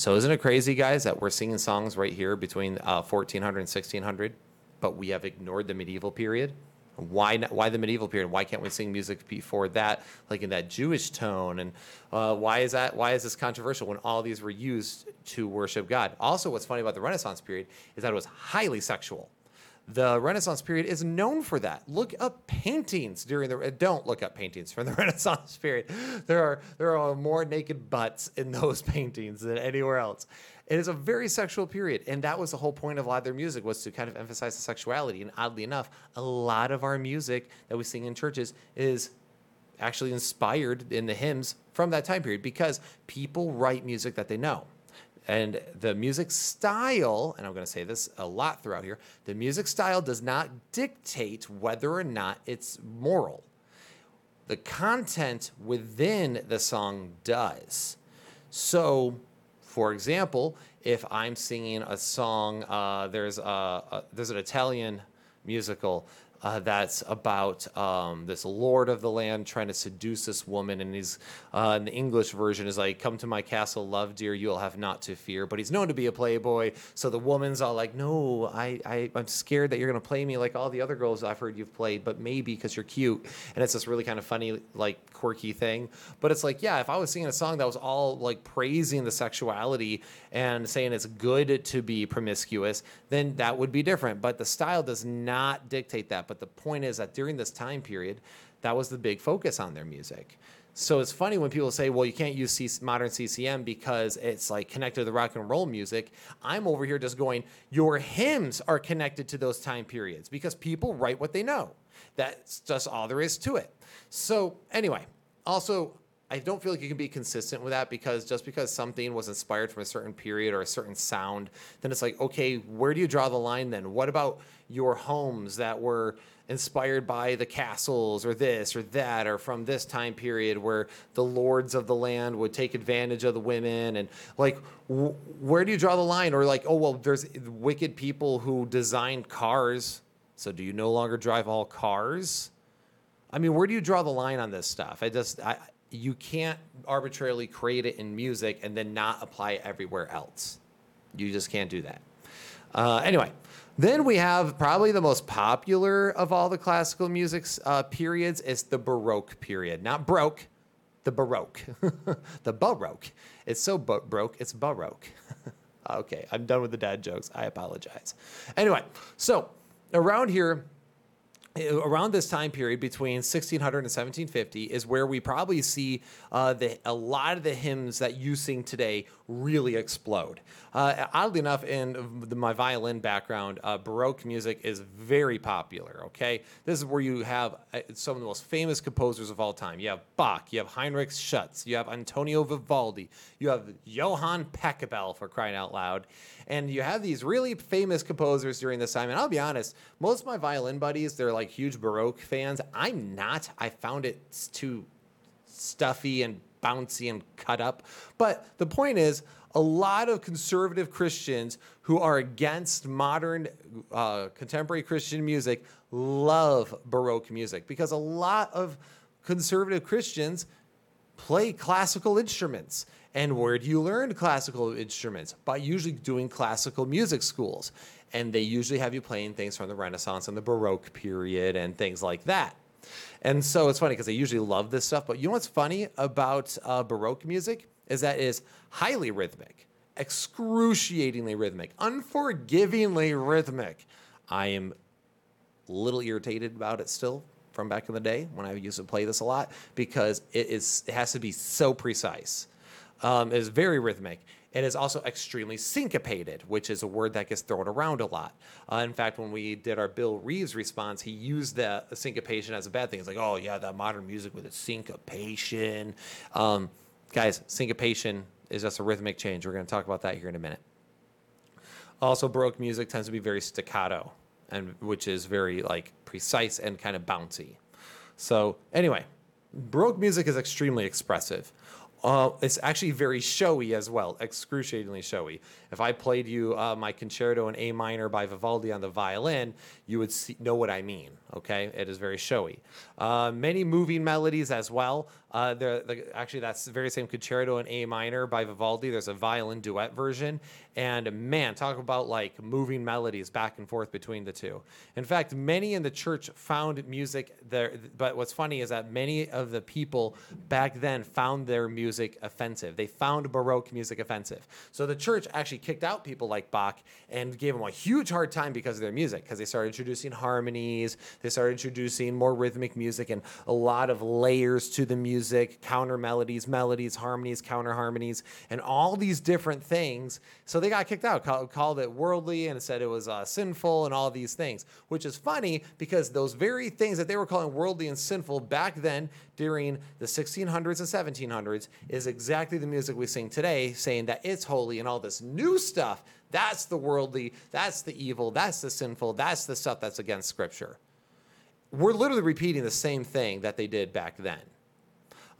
S1: So isn't it crazy, guys, that we're singing songs right here between uh, 1400 and 1600, but we have ignored the medieval period? Why not, why the medieval period? Why can't we sing music before that, like in that Jewish tone? And uh, why is that? Why is this controversial when all these were used to worship God? Also, what's funny about the Renaissance period is that it was highly sexual the Renaissance period is known for that. Look up paintings during the uh, don't look up paintings from the [LAUGHS] Renaissance period. There are there are more naked butts in those [LAUGHS] paintings than anywhere else. It is a very sexual period, and that was the whole point of a lot of their music was to kind of emphasize the sexuality. And oddly enough, a lot of our music that we sing in churches is actually inspired in the hymns from that time period because people write music that they know. And the music style, and I'm going to say this a lot throughout here, the music style does not dictate whether or not it's moral. The content within the song does. So, For example, if I'm singing a song, uh, there's a, a there's an Italian musical uh, that's about um, this lord of the land trying to seduce this woman, and he's uh, in the English version is like, "Come to my castle, love dear, you'll have not to fear." But he's known to be a playboy, so the woman's all like, "No, I, I I'm scared that you're gonna play me like all the other girls I've heard you've played, but maybe because you're cute." And it's this really kind of funny, like quirky thing. But it's like, yeah, if I was singing a song that was all like praising the sexuality and saying it's good to be promiscuous, then that would be different. But the style does not dictate that. But the point is that during this time period, that was the big focus on their music. So it's funny when people say, well, you can't use C- modern CCM because it's like connected to the rock and roll music. I'm over here just going, your hymns are connected to those time periods because people write what they know. That's just all there is to it. So, anyway, also, I don't feel like you can be consistent with that because just because something was inspired from a certain period or a certain sound, then it's like, okay, where do you draw the line then? What about your homes that were inspired by the castles or this or that or from this time period where the lords of the land would take advantage of the women and like where do you draw the line? Or like oh well there's wicked people who designed cars so do you no longer drive all cars? I mean where do you draw the line on this stuff? I just I, you can't arbitrarily create it in music and then not apply it everywhere else you just can't do that uh, anyway then we have probably the most popular of all the classical music uh, periods is the Baroque period. Not broke, the Baroque. [LAUGHS] the Baroque. It's so bo- broke, it's Baroque. [LAUGHS] okay, I'm done with the dad jokes. I apologize. Anyway, so around here, around this time period between 1600 and 1750 is where we probably see uh, the, a lot of the hymns that you sing today really explode. Uh, oddly enough, in my violin background, uh, Baroque music is very popular. Okay, this is where you have uh, some of the most famous composers of all time. You have Bach, you have Heinrich Schütz, you have Antonio Vivaldi, you have Johann Pachelbel for crying out loud, and you have these really famous composers during this time. And I'll be honest, most of my violin buddies, they're like huge Baroque fans. I'm not. I found it too stuffy and bouncy and cut up. But the point is, a lot of conservative Christians who are against modern uh, contemporary Christian music love Baroque music because a lot of conservative Christians play classical instruments. And where do you learn classical instruments? By usually doing classical music schools. And they usually have you playing things from the Renaissance and the Baroque period and things like that. And so it's funny because I usually love this stuff. But you know what's funny about uh, Baroque music? is that it is highly rhythmic, excruciatingly rhythmic, unforgivingly rhythmic. I am a little irritated about it still from back in the day when I used to play this a lot because it is it has to be so precise. Um, it is very rhythmic. It is also extremely syncopated, which is a word that gets thrown around a lot. Uh, in fact, when we did our Bill Reeves response, he used the syncopation as a bad thing. It's like, oh yeah, that modern music with its syncopation. Um, guys, syncopation is just a rhythmic change. We're going to talk about that here in a minute. Also, Baroque music tends to be very staccato, and which is very like precise and kind of bouncy. So anyway, Baroque music is extremely expressive. Uh, it's actually very showy as well, excruciatingly showy. If I played you uh, my concerto in A minor by Vivaldi on the violin, you would see, know what I mean. Okay, it is very showy. Uh, many moving melodies as well. Uh, the, actually, that's the very same concerto in A minor by Vivaldi. There's a violin duet version, and man, talk about like moving melodies back and forth between the two. In fact, many in the church found music there. But what's funny is that many of the people back then found their music offensive. They found Baroque music offensive. So the church actually kicked out people like Bach and gave them a huge hard time because of their music, because they started introducing harmonies, they started introducing more rhythmic music and a lot of layers to the music, counter melodies, melodies, harmonies, counter harmonies, and all these different things. So they got kicked out, called, called it worldly, and said it was uh, sinful and all these things, which is funny because those very things that they were calling worldly and sinful back then during the 1600s and 1700s is exactly the music we sing today, saying that it's holy and all this new stuff. That's the worldly, that's the evil, that's the sinful, that's the stuff that's against Scripture. We're literally repeating the same thing that they did back then.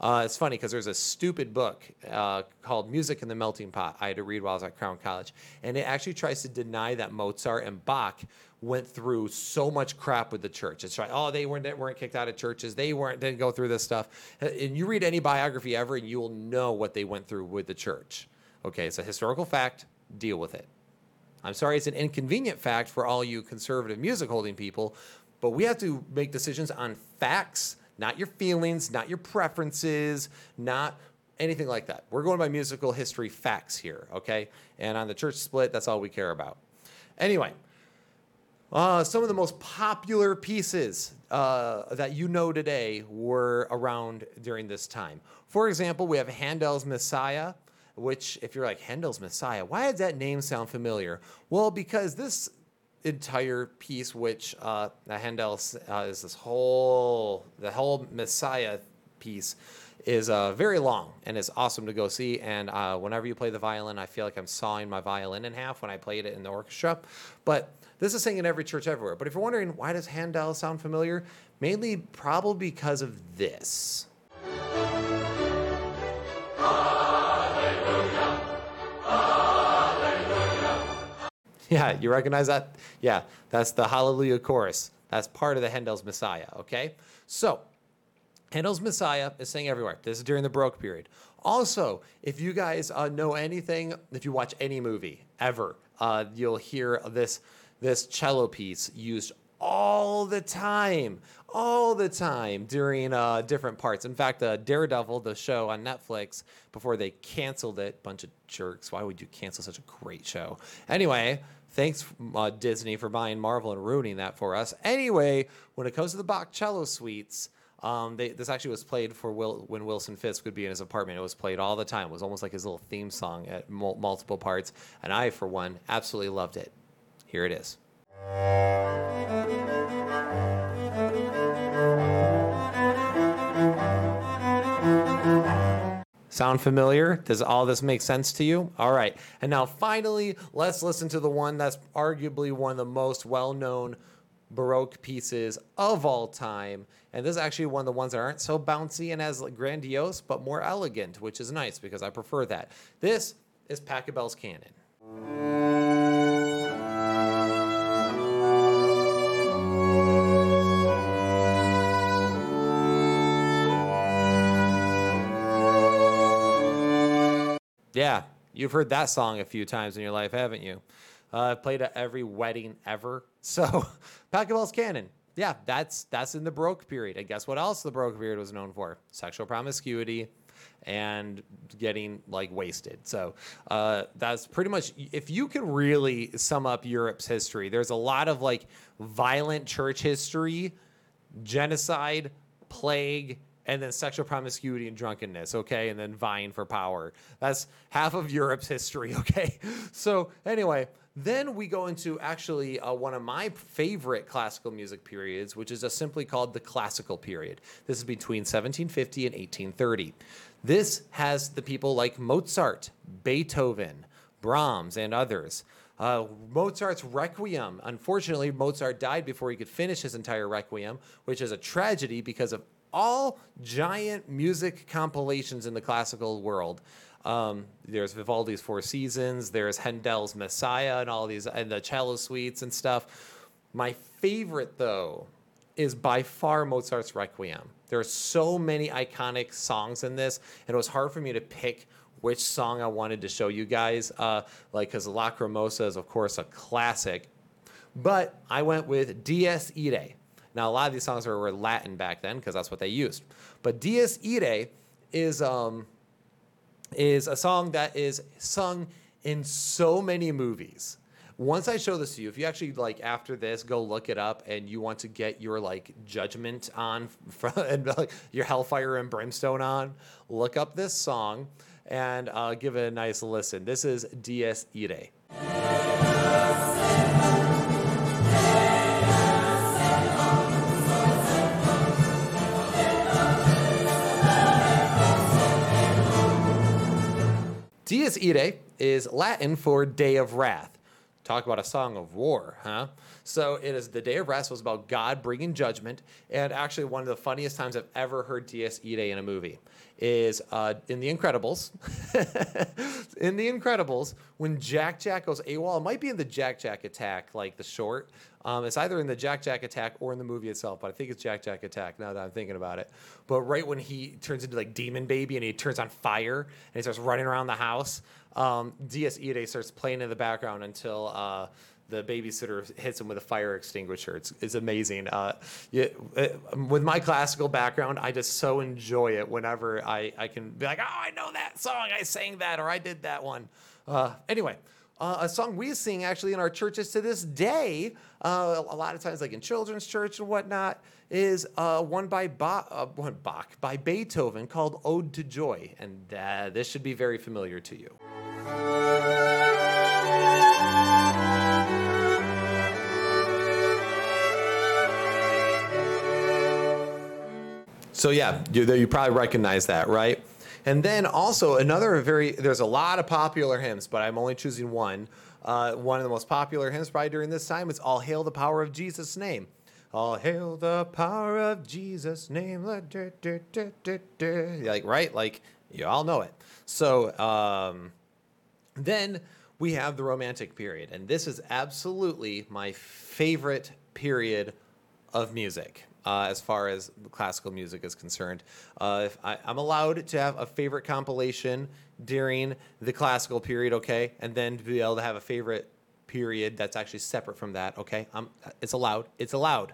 S1: Uh, it's funny because there's a stupid book uh, called Music in the Melting Pot I had to read while I was at Crown College. And it actually tries to deny that Mozart and Bach went through so much crap with the church. It's like, oh, they weren't, weren't kicked out of churches. They weren't, didn't go through this stuff. And you read any biography ever and you will know what they went through with the church. Okay, it's a historical fact. Deal with it. I'm sorry, it's an inconvenient fact for all you conservative music holding people, but we have to make decisions on facts, not your feelings, not your preferences, not anything like that. We're going by musical history facts here, okay? And on the church split, that's all we care about. Anyway, uh, some of the most popular pieces uh, that you know today were around during this time. For example, we have Handel's Messiah which, if you're like Handel's Messiah, why does that name sound familiar? Well, because this entire piece, which uh, Handel uh, is this whole, the whole Messiah piece, is uh, very long and is awesome to go see. And uh, whenever you play the violin, I feel like I'm sawing my violin in half when I played it in the orchestra. But this is singing in every church everywhere. But if you're wondering why does Handel sound familiar, mainly probably because of this. [LAUGHS] Yeah, you recognize that? Yeah, that's the Hallelujah chorus. That's part of the Handel's Messiah, okay? So, Handel's Messiah is saying everywhere. This is during the Baroque period. Also, if you guys uh, know anything, if you watch any movie ever, uh, you'll hear this this cello piece used all the time, all the time during uh, different parts. In fact, uh, Daredevil, the show on Netflix, before they canceled it, bunch of jerks. Why would you cancel such a great show? Anyway, Thanks, uh, Disney, for buying Marvel and ruining that for us. Anyway, when it comes to the Bach cello suites, um, they, this actually was played for Will, when Wilson Fisk would be in his apartment. It was played all the time. It was almost like his little theme song at mul- multiple parts. And I, for one, absolutely loved it. Here it is. Sound familiar? Does all this make sense to you? All right. And now finally, let's listen to the one that's arguably one of the most well known Baroque pieces of all time. And this is actually one of the ones that aren't so bouncy and as grandiose, but more elegant, which is nice because I prefer that. This is Pachelbel's Canon. Yeah, you've heard that song a few times in your life, haven't you? Uh, I've played at every wedding ever. [LAUGHS] So, Pachelbel's Canon. Yeah, that's that's in the Baroque period. And guess what else the Baroque period was known for? Sexual promiscuity and getting like wasted. So uh, that's pretty much if you can really sum up Europe's history. There's a lot of like violent church history, genocide, plague, and then sexual promiscuity and drunkenness, okay, and then vying for power. That's half of Europe's history, [LAUGHS] okay? So, anyway, then we go into actually uh, one of my favorite classical music periods, which is simply called the classical period. This is between 1750 and 1830. This has the people like Mozart, Beethoven, Brahms, and others. Uh, Mozart's Requiem. Unfortunately, Mozart died before he could finish his entire Requiem, which is a tragedy because of all giant music compilations in the classical world. Um, there's Vivaldi's Four Seasons, there's Handel's Messiah, and all these, and the cello suites and stuff. My favorite, though, is by far Mozart's Requiem. There are so many iconic songs in this, and it was hard for me to pick which song I wanted to show you guys. Uh, like, because Lacrimosa is, of course, a classic. But I went with Dies Irae. Now, a lot of these songs were, were Latin back then because that's what they used. But Dies Irae is, um, is a song that is sung in so many movies. Once I show this to you, if you actually like after this go look it up and you want to get your like judgment on [LAUGHS] from, and like your hellfire and brimstone on, look up this song and uh, give it a nice listen. This is Dies Irae. Dies Irae is Latin for Day of Wrath. Talk about a song of war, huh? So it is the Day of Wrath was about God bringing judgment, and actually one of the funniest times I've ever heard Dies Irae in a movie. is uh, in The Incredibles. [LAUGHS] in The Incredibles, when Jack Jack goes AWOL, it might be in the Jack Jack Attack, like the short. Um, it's either in the Jack Jack Attack or in the movie itself, but I think it's Jack Jack Attack now that I'm thinking about it. But right when he turns into like Demon Baby and he turns on fire and he starts running around the house, um, starts playing in the background until. Uh, the babysitter hits him with a fire extinguisher. It's, it's amazing. Uh, yeah, uh, with my classical background, I just so enjoy it whenever I, I can be like, oh, I know that song. I sang that or I did that one. Uh, anyway, uh, a song we sing actually in our churches to this day, uh, a lot of times like in children's church and whatnot, is uh, one by ba- uh, one Bach by Beethoven called "Ode to Joy," and uh, this should be very familiar to you. So yeah, you, you probably recognize that, right? And then also another very there's a lot of popular hymns, but I'm only choosing one. Uh, one of the most popular hymns probably during this time is "All Hail the Power of Jesus' Name." All hail the power of Jesus' name. Like right, like you all know it. So um, then we have the Romantic period, and this is absolutely my favorite period of music uh, as far as classical music is concerned. Uh, if I, am allowed to have a favorite compilation during the classical period, okay, and then to be able to have a favorite period that's actually separate from that, okay. I'm, it's allowed. It's allowed.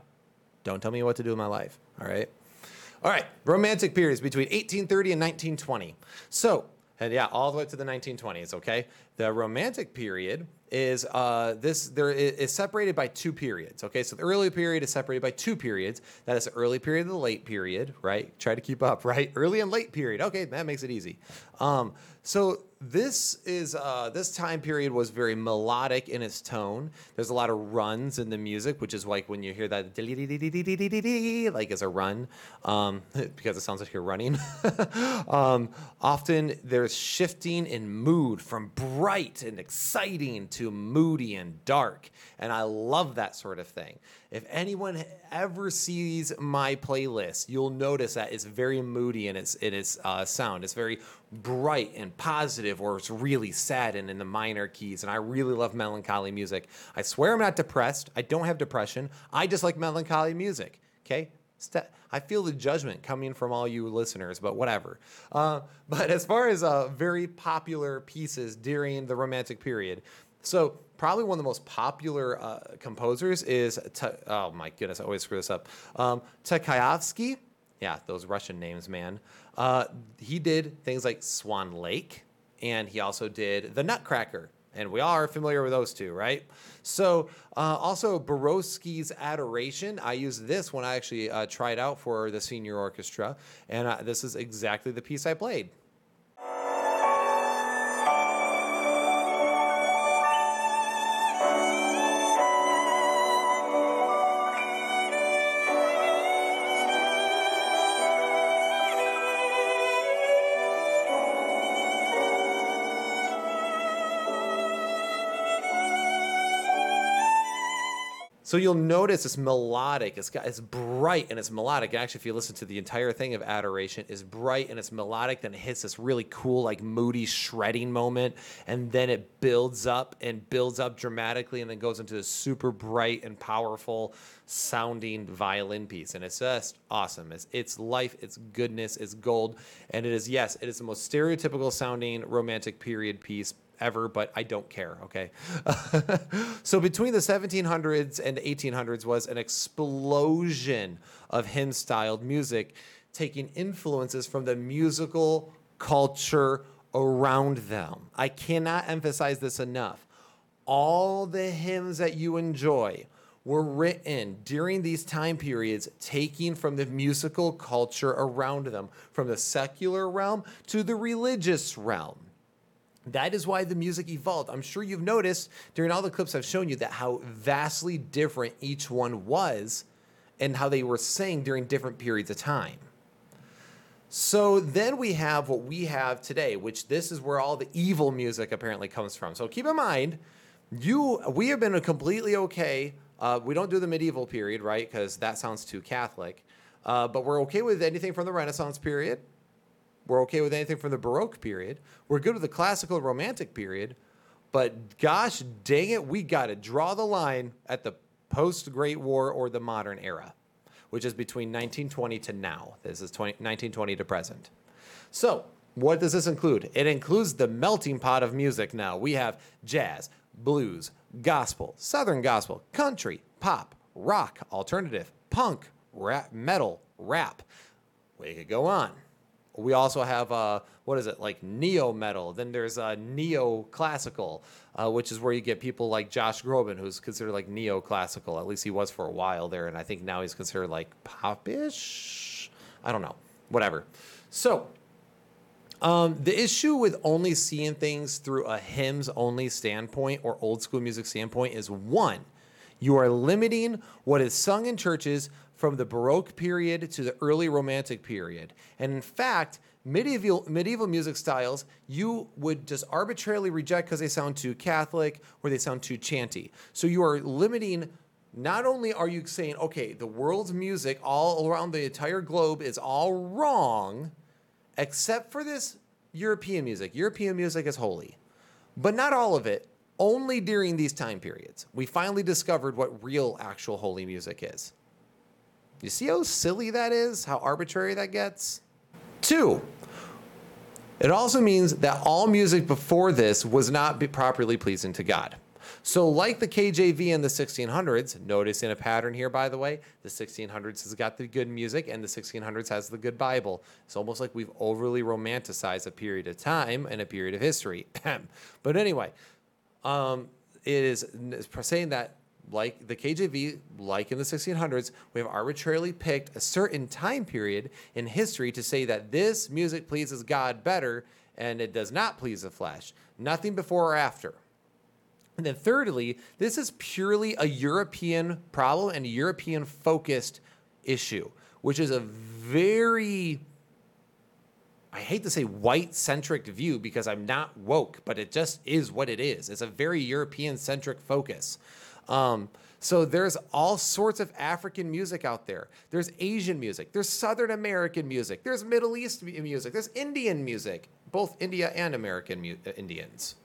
S1: Don't tell me what to do in my life. All right. All right. Romantic periods between 1830 and 1920. So, and yeah, all the way to the 1920s. Okay. The Romantic period is uh, this there is separated by two periods. Okay, so the early period is separated by two periods. That is the early period and the late period, right? Try to keep up, [LAUGHS] right? Early and late period. Okay, that makes it easy. Um, so this is uh, this time period was very melodic in its tone. There's a lot of runs in the music, which is like when you hear that [LAUGHS] like as a run, um, [LAUGHS] because it sounds like you're running. [LAUGHS] um, often there's shifting in mood from bright and exciting to moody and dark, and I love that sort of thing. If anyone ever sees my playlist, you'll notice that it's very moody in its in its uh, sound. It's very bright and positive, or it's really sad and in the minor keys. And I really love melancholy music. I swear I'm not depressed. I don't have depression. I just like melancholy music. Okay, I feel the judgment coming from all you listeners, but whatever. Uh, [LAUGHS] but as far as uh, very popular pieces during the Romantic period, so probably one of the most popular uh, composers is oh my goodness, I always screw this up. Um, Tchaikovsky. Yeah, those Russian names, man. Uh, he did things like Swan Lake, and he also did The Nutcracker. And we are familiar with those two, right? So, uh, also Borowski's Adoration. I used this when I actually uh, tried out for the senior orchestra, and uh, this is exactly the piece I played. So you'll notice it's melodic. It's got it's bright and it's melodic. Actually, if you listen to the entire thing of Adoration, is bright and it's melodic. Then it hits this really cool, like moody shredding moment, and then it builds up and builds up dramatically, and then goes into this super bright and powerful sounding violin piece. And it's just awesome. It's it's life. It's goodness. It's gold. And it is yes, it is the most stereotypical sounding romantic period piece ever, but I don't care, okay? [LAUGHS] so between the 1700s and 1800s was an explosion of hymn styled music, taking influences from the musical culture around them. I cannot emphasize this enough. All the hymns that you enjoy were written during these time periods, taking from the musical culture around them, from the secular realm to the religious realm. That is why the music evolved. I'm sure you've noticed during all the clips I've shown you that how vastly different each one was and how they were sang during different periods of time. So then we have what we have today, which this is where all the evil music apparently comes from. So keep in mind, you we have been completely okay. Uh, we don't do the medieval period, right? Because that sounds too Catholic. Uh, but we're okay with anything from the Renaissance period We're okay with anything from the Baroque period. We're good with the classical Romantic period. But gosh dang it, we got to draw the line at the post Great War or the modern era, which is between 1920 to now. This is 20, 1920 to present. So, what does this include? It includes the melting pot of music now. We have jazz, blues, gospel, southern gospel, country, pop, rock, alternative, punk, rap, metal, rap. We could go on. We also have uh, what is it like neo metal? Then there's uh, neo classical, uh, which is where you get people like Josh Groban, who's considered like neo classical. At least he was for a while there, and I think now he's considered like popish. I don't know, whatever. So um, the issue with only seeing things through a hymns only standpoint or old school music standpoint is one, you are limiting what is sung in churches from the Baroque period to the early Romantic period. And in fact, medieval medieval music styles you would just arbitrarily reject because they sound too Catholic or they sound too chanty. So you are limiting. Not only are you saying, okay, the world's music all around the entire globe is all wrong, except for this European music. European music is holy, but not all of it. Only during these time periods, we finally discovered what real, actual holy music is. You see how silly that is? How arbitrary that gets? Two, it also means that all music before this was not properly pleasing to God. So, like the KJV in the 1600s, noticing a pattern here, by the way, the 1600s has got the good music and the 1600s has the good Bible. It's almost like we've overly romanticized a period of time and a period of history. [CLEARS THROAT] but anyway, um, it is saying that like the KJV, like in the 1600s, we have arbitrarily picked a certain time period in history to say that this music pleases God better and it does not please the flesh. Nothing before or after. And then, thirdly, this is purely a European problem and a European focused issue, which is a very, I hate to say white centric view because I'm not woke, but it just is what it is. It's a very European centric focus. Um, so there's all sorts of African music out there. There's Asian music. There's Southern American music. There's Middle East music. There's Indian music, both India and American mu- uh, Indians.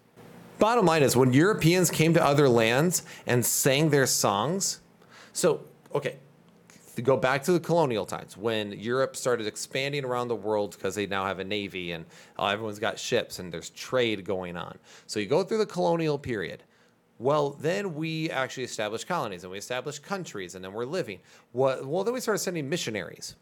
S1: Bottom line is, when Europeans came to other lands and sang their songs, so okay, go back to the colonial times when Europe started expanding around the world because they now have a navy and uh, everyone's got ships and there's trade going on. So you go through the colonial period well, then we actually established colonies and we established countries and then we're living. Well, then we started sending missionaries.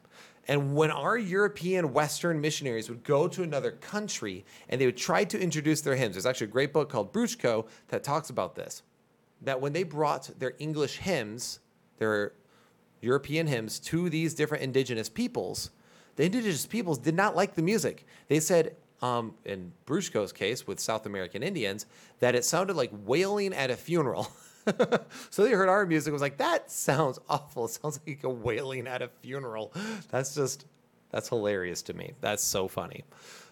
S1: And when our European Western missionaries would go to another country and they would try to introduce their hymns, there's actually a great book called Bruchko that talks about this. That when they brought their English hymns, their European hymns to these different indigenous peoples, the indigenous peoples did not like the music. They said, um, in Bruchko's case with South American Indians, that it sounded like wailing at a funeral. [LAUGHS] so they heard our music was like, that sounds awful. It sounds like a wailing at a funeral. That's just, that's hilarious to me. That's so funny.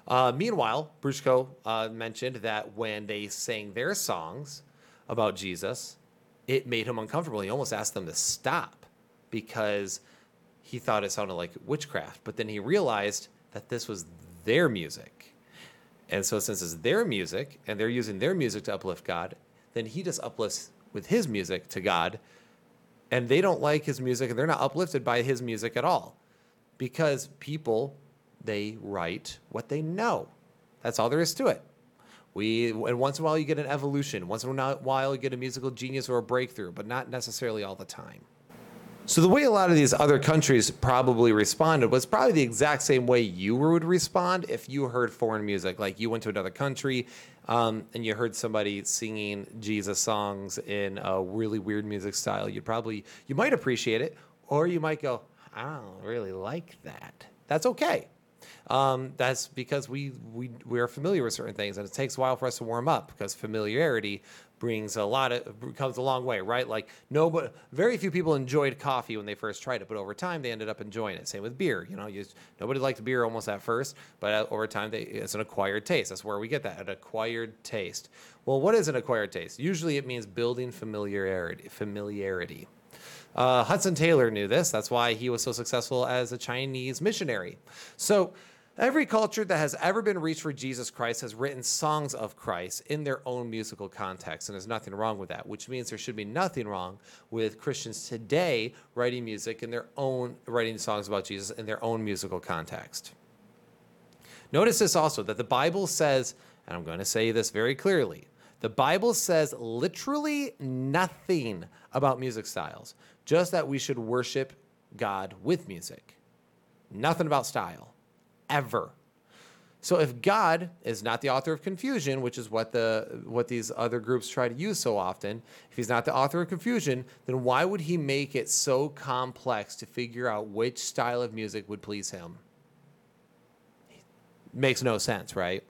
S1: Uh, meanwhile, Bruchko uh, mentioned that when they sang their songs about Jesus, it made him uncomfortable. He almost asked them to stop because he thought it sounded like witchcraft. But then he realized that this was their music. And so, since it's their music and they're using their music to uplift God, then he just uplifts with his music to God. And they don't like his music and they're not uplifted by his music at all because people, they write what they know. That's all there is to it. We, and once in a while, you get an evolution. Once in a while, you get a musical genius or a breakthrough, but not necessarily all the time. So the way a lot of these other countries probably responded was probably the exact same way you would respond if you heard foreign music. Like you went to another country um, and you heard somebody singing Jesus songs in a really weird music style. You'd probably you might appreciate it, or you might go, I don't really like that. That's okay. Um, that's because we we we are familiar with certain things, and it takes a while for us to warm up because familiarity brings a lot of comes a long way, right? Like no, but very few people enjoyed coffee when they first tried it, but over time they ended up enjoying it. Same with beer. You know, you, nobody liked beer almost at first, but over time they, it's an acquired taste. That's where we get that an acquired taste. Well, what is an acquired taste? Usually it means building familiarity. Familiarity. Uh, Hudson Taylor knew this. That's why he was so successful as a Chinese missionary. So Every culture that has ever been reached for Jesus Christ has written songs of Christ in their own musical context, and there's nothing wrong with that, which means there should be nothing wrong with Christians today writing music in their own, writing songs about Jesus in their own musical context. Notice this also that the Bible says, and I'm going to say this very clearly the Bible says literally nothing about music styles, just that we should worship God with music. Nothing about style ever. So if God is not the author of confusion, which is what the what these other groups try to use so often, if he's not the author of confusion, then why would he make it so complex to figure out which style of music would please him? Makes no sense, right?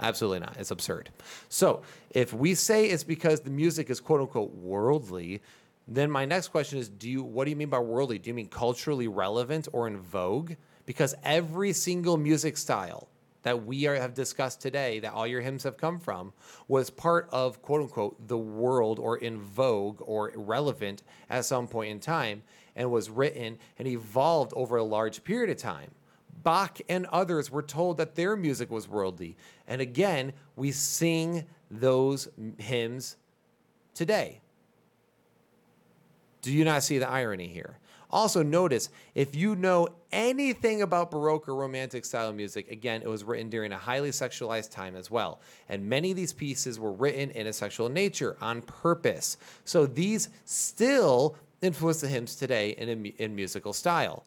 S1: Absolutely not. It's absurd. So, if we say it's because the music is quote unquote worldly, then my next question is do you what do you mean by worldly? Do you mean culturally relevant or in vogue? Because every single music style that we are, have discussed today, that all your hymns have come from, was part of quote unquote the world or in vogue or relevant at some point in time and was written and evolved over a large period of time. Bach and others were told that their music was worldly. And again, we sing those hymns today. Do you not see the irony here? Also, notice if you know anything about Baroque or Romantic style music, again, it was written during a highly sexualized time as well. And many of these pieces were written in a sexual nature on purpose. So these still influence the hymns today in, in musical style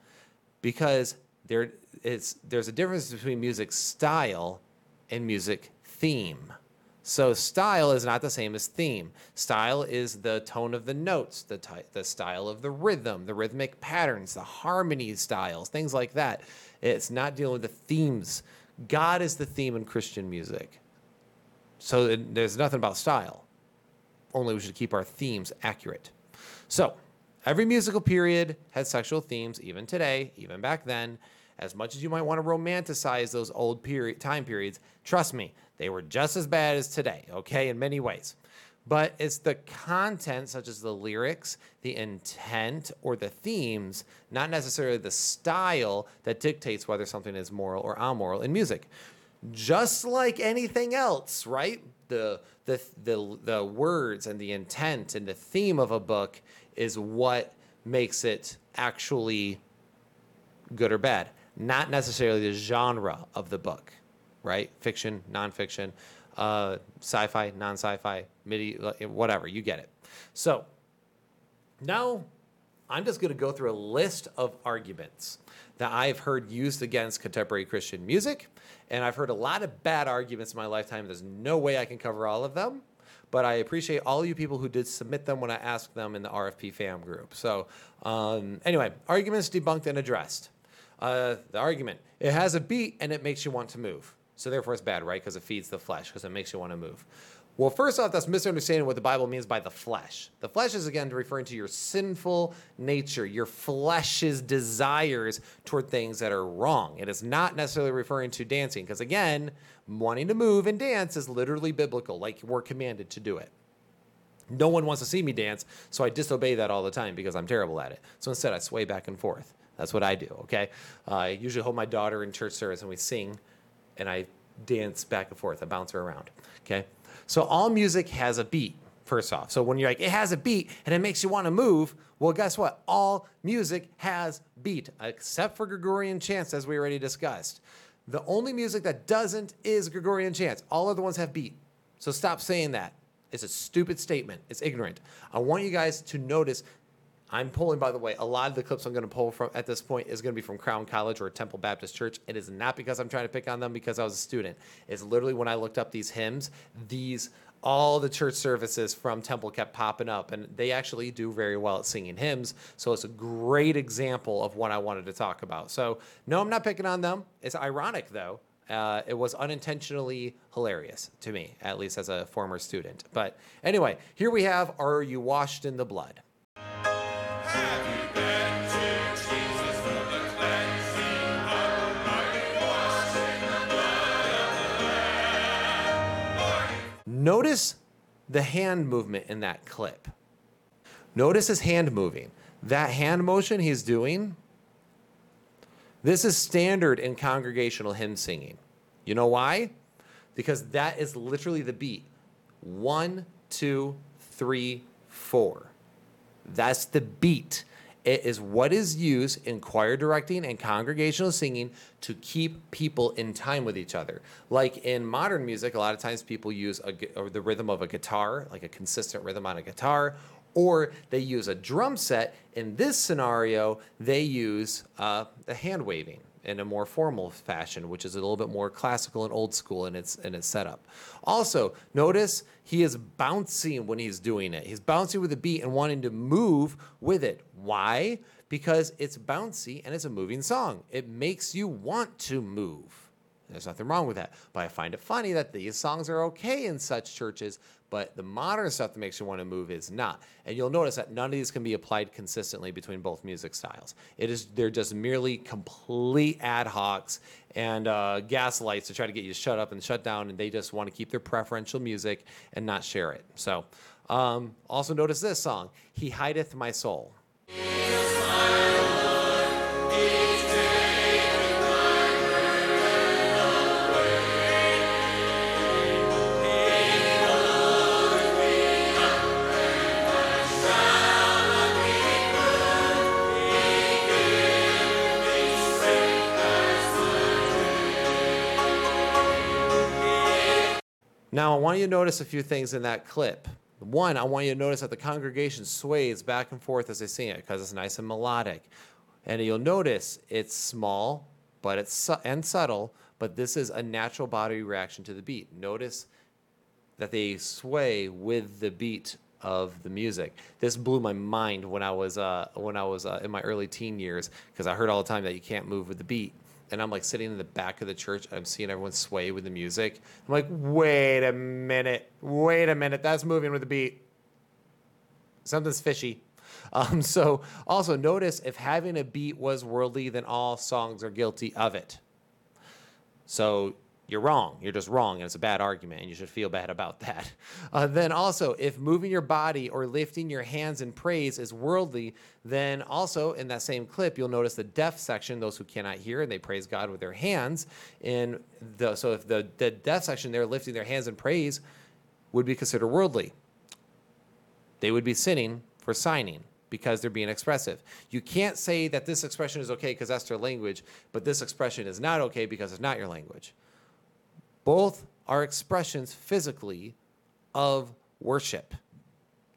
S1: because there is, there's a difference between music style and music theme. So style is not the same as theme. Style is the tone of the notes, the ty- the style of the rhythm, the rhythmic patterns, the harmony styles, things like that. It's not dealing with the themes. God is the theme in Christian music. So it, there's nothing about style. Only we should keep our themes accurate. So every musical period has sexual themes, even today, even back then. As much as you might want to romanticize those old period time periods, trust me, they were just as bad as today, okay, in many ways. But it's the content, such as the lyrics, the intent, or the themes, not necessarily the style, that dictates whether something is moral or amoral in music. Just like anything else, right? The, the, the, the words and the intent and the theme of a book is what makes it actually good or bad, not necessarily the genre of the book right? Fiction, nonfiction, uh, sci-fi, non-sci-fi, MIDI, whatever. You get it. So now I'm just going to go through a list of arguments that I've heard used against contemporary Christian music, and I've heard a lot of bad arguments in my lifetime. There's no way I can cover all of them but I appreciate all you people who did submit them when I asked them in the RFP fam group. So, um, anyway, arguments debunked and addressed. Uh, the argument it has a beat and it makes you want to move. So therefore, it's bad, right? Because it feeds the flesh, because it makes you want to move. Well, first off, that's misunderstanding what the Bible means by the flesh. The flesh is again referring to your sinful nature, your flesh's desires toward things that are wrong. It is not necessarily referring to dancing, because again, wanting to move and dance is literally biblical, like we're commanded to do it. No one wants to see me dance, so I disobey that all the time because I'm terrible at it. So instead, I sway back and forth. That's what I do, okay? Uh, I usually hold my daughter in church service and we sing and I dance back and forth. I bounce around. Okay. So all music has a beat, first off. So when you're like, it has a beat and it makes you want to move, well, guess what? All music has beat, except for Gregorian chants, as we already discussed. The only music that doesn't is Gregorian chants. All other ones have beat. So stop saying that. It's a stupid statement. It's ignorant. I want you guys to notice I'm pulling, by the way, a lot of the clips I'm going to pull from at this point is going to be from Crown College or Temple Baptist Church. It is not because I'm trying to pick on them because I was a student. It's literally when I looked up these hymns, these all the church services from Temple kept popping up, and they actually do very well at singing hymns. So it's a great example of what I wanted to talk about. So no, I'm not picking on them. It's ironic though. Uh, it was unintentionally hilarious to me, at least as a former student. But anyway, here we have Are You Washed in the Blood? Notice the hand movement in that clip. Notice his hand moving. That hand motion he's doing, This is standard in congregational hymn singing. You know why? Because that is literally the beat. One, two, three, four. That's the beat. It is what is used in choir directing and congregational singing to keep people in time with each other. Like in modern music, a lot of times people use a, the rhythm of a guitar, like a consistent rhythm on a guitar, or they use a drum set. In this scenario, they use uh, the hand waving in a more formal fashion, which is a little bit more classical and old school in its in its setup. Also, notice he is bouncing when he's doing it. He's bouncing with the beat and wanting to move with it. Why? Because it's bouncy and it's a moving song. It makes you want to move. There's nothing wrong with that. But I find it funny that these songs are okay in such churches, but the modern stuff that makes you want to move is not. And you'll notice that none of these can be applied consistently between both music styles. It is they're just merely complete ad hocs and uh, gaslights to try to get you to shut up and shut down, and they just want to keep their preferential music and not share it. So, um, also notice this song, "He Hideth My Soul." Now, I want you to notice a few things in that clip. One, I want you to notice that the congregation sways back and forth as they sing it because it's nice and melodic. And you'll notice it's small, but it's su- and subtle, but this is a natural body reaction to the beat. Notice that they sway with the beat of the music. This blew my mind when I was uh, when I was uh, in my early teen years because I heard all the time that you can't move with the beat and I'm like sitting in the back of the church. I'm seeing everyone sway with the music. I'm like, wait a minute, wait a minute, that's moving with the beat. Something's fishy. [LAUGHS] Um, so also notice if having a beat was worldly, then all songs are guilty of it. So you're wrong. You're just wrong, and it's a bad argument, and you should feel bad about that. [LAUGHS] Uh, then also, if moving your body or lifting your hands in praise is worldly, then also in that same clip, you'll notice the deaf section, those who cannot hear, and they praise God with their hands. And the so if the, the deaf section, they're lifting their hands in praise, would be considered worldly. They would be sinning for signing because they're being expressive. You can't say that this expression is okay because that's their language, but this expression is not okay because it's not your language. Both are expressions physically of worship.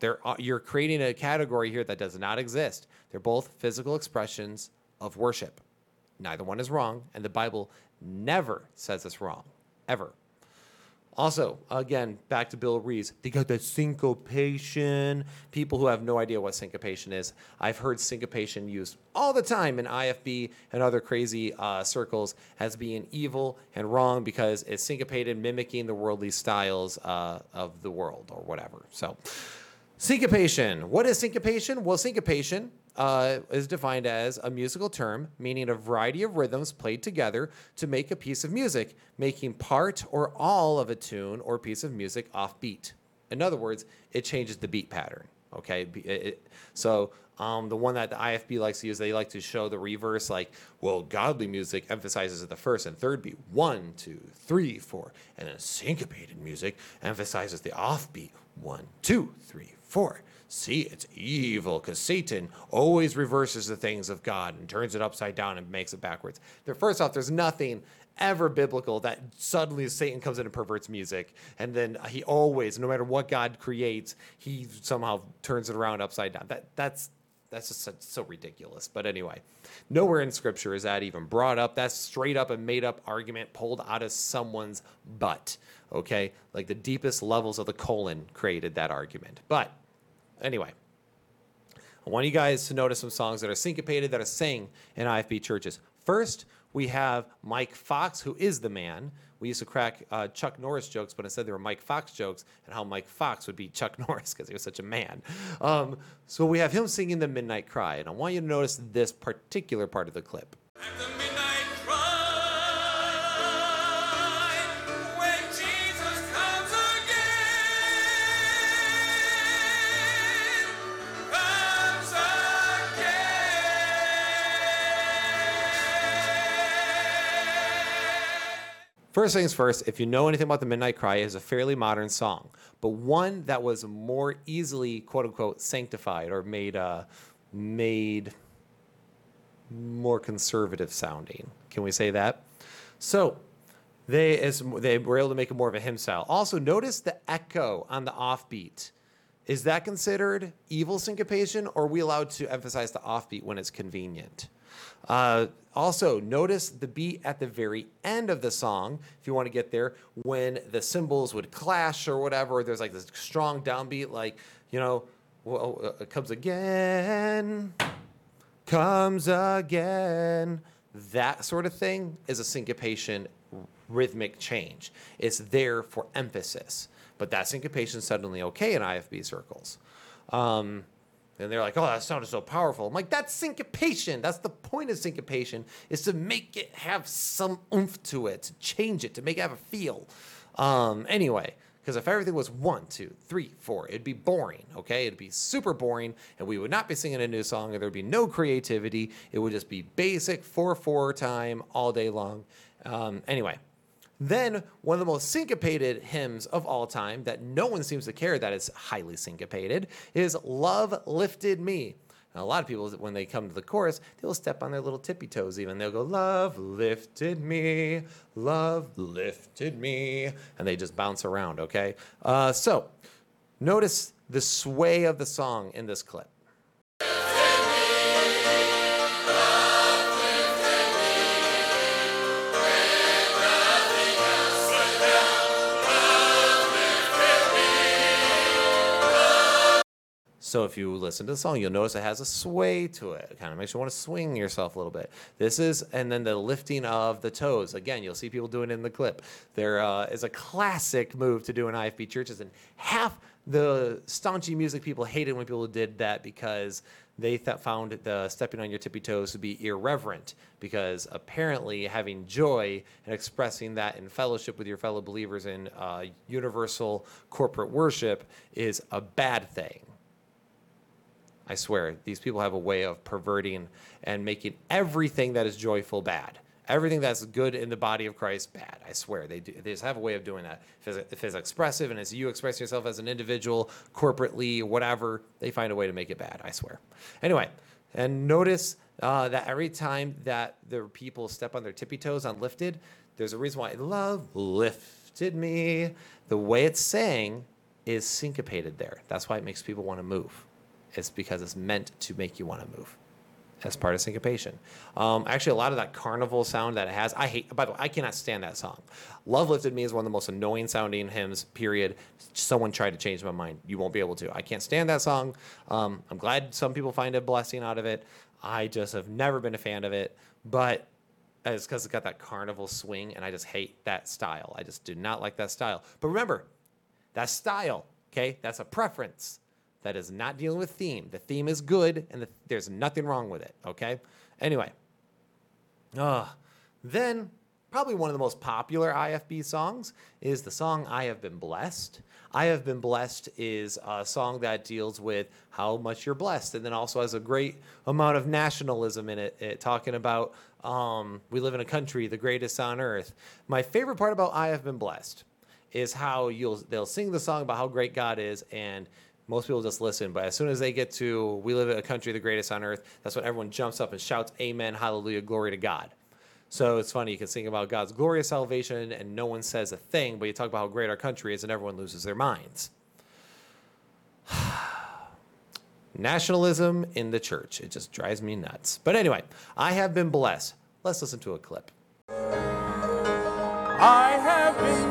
S1: They're, uh, you're creating a category here that does not exist. They're both physical expressions of worship. Neither one is wrong, and the Bible never says it's wrong, ever. Also, again, back to Bill Reeves, they got that syncopation. People who have no idea what syncopation is, I've heard syncopation used all the time in IFB and other crazy uh, circles as being evil and wrong because it's syncopated, mimicking the worldly styles uh, of the world or whatever. So, syncopation. What is syncopation? Well, syncopation uh, is defined as a musical term meaning a variety of rhythms played together to make a piece of music, making part or all of a tune or piece of music off beat. In other words, it changes the beat pattern. Okay, it, it, so um, the one that the IFB likes to use, they like to show the reverse, like, well, godly music emphasizes the first and third beat, one, two, three, four, and then syncopated music emphasizes the offbeat, one, two, three, four see, it's evil because Satan always reverses the things of God and turns it upside down and makes it backwards. There, first off, there's nothing ever biblical that suddenly Satan comes in and perverts music, and then he always, no matter what God creates, he somehow turns it around upside down. That that's that's just so, so, ridiculous. But anyway, nowhere in Scripture is that even brought up. That's straight up a made up argument pulled out of someone's butt. Okay, like the deepest levels of the colon created that argument, but Anyway, I want you guys to notice some songs that are syncopated that are sang in IFB churches. First, we have Mike Fox, who is the man. We used to crack uh, Chuck Norris jokes, but instead they were Mike Fox jokes, and how Mike Fox would be Chuck [LAUGHS] Norris because he was such a man. Um, so we have him singing the Midnight Cry, and I want you to notice this particular part of the clip. First things first, if you know anything about the Midnight Cry, it is a fairly modern song, but one that was more easily quote unquote sanctified or made uh, made more conservative sounding. Can we say that? So they as they were able to make it more of a hymn style. Also, notice the echo on the offbeat. Is that considered evil syncopation, or are we allowed to emphasize the offbeat when it's convenient? Uh, also, notice the beat at the very end of the song, if you want to get there, when the cymbals would clash or whatever. There's like this strong downbeat, like, you know, well, uh, it comes again, comes again. That sort of thing is a syncopation rhythmic change. It's there for emphasis, but that syncopation is suddenly okay in IFB circles. Um, and they're like, "Oh, that sounded so powerful." I'm like, "That's syncopation. That's the point of syncopation is to make it have some oomph to it, to change it, to make it have a feel." Um, anyway, because if everything was one, two, three, four, it'd be boring. Okay, it'd be super boring, and we would not be singing a new song, and there'd be no creativity. It would just be basic four four time all day long. Um, anyway, then, one of the most syncopated hymns of all time that no one seems to care that it's highly syncopated is Love Lifted Me. Now, a lot of people, when they come to the chorus, they'll step on their little tippy toes even. They'll go, Love lifted me, love lifted me. And they just bounce around, okay? Uh, so, notice the sway of the song in this clip. So if you listen to the song, you'll notice it has a sway to it. It kind of makes you want to swing yourself a little bit. This is, and then the lifting of the toes. Again, you'll see people doing it in the clip. There uh, is a classic move to do in IFB churches, and half the staunchy music people hated when people did that because they th- found the stepping on your tippy toes to be irreverent because apparently having joy and expressing that in fellowship with your fellow believers in uh, universal corporate worship is a bad thing I swear, these people have a way of perverting and making everything that is joyful bad. Everything that's good in the body of Christ bad. I swear they do. They just have a way of doing that. If it's, if it's expressive and as you express yourself as an individual, corporately, whatever, they find a way to make it bad. I swear. Anyway, and notice uh, that every time that the people step on their tippy toes on lifted, there's a reason why love lifted me. The way it's saying is syncopated there. That's why it makes people want to move. It's because it's meant to make you want to move as part of syncopation. Um, actually, a lot of that carnival sound that it has, I hate. By the way, I cannot stand that song. "Love Lifted Me" is one of the most annoying sounding hymns. Period. Someone tried to change my mind. You won't be able to. I can't stand that song. Um, I'm glad some people find a blessing out of it. I just have never been a fan of it. But it's because it's got that carnival swing, and I just hate that style. I just do not like that style. But remember, that style. Okay, that's a preference that is not dealing with theme. The theme is good, and the, there's nothing wrong with it. Okay. Anyway, uh, then probably one of the most popular IFB songs is the song "I Have Been Blessed." "I Have Been Blessed" is a song that deals with how much you're blessed, and then also has a great amount of nationalism in it, it talking about um, we live in a country the greatest on earth. My favorite part about "I Have Been Blessed" is how you'll they'll sing the song about how great God is and most people just listen, but as soon as they get to "We live in a country the greatest on earth," that's when everyone jumps up and shouts "Amen, Hallelujah, glory to God." So it's funny you can sing about God's glorious salvation and no one says a thing, but you talk about how great our country is and everyone loses their minds. [SIGHS] Nationalism in the church. It just drives me nuts. But anyway, I have been blessed. Let's listen to a clip. I have been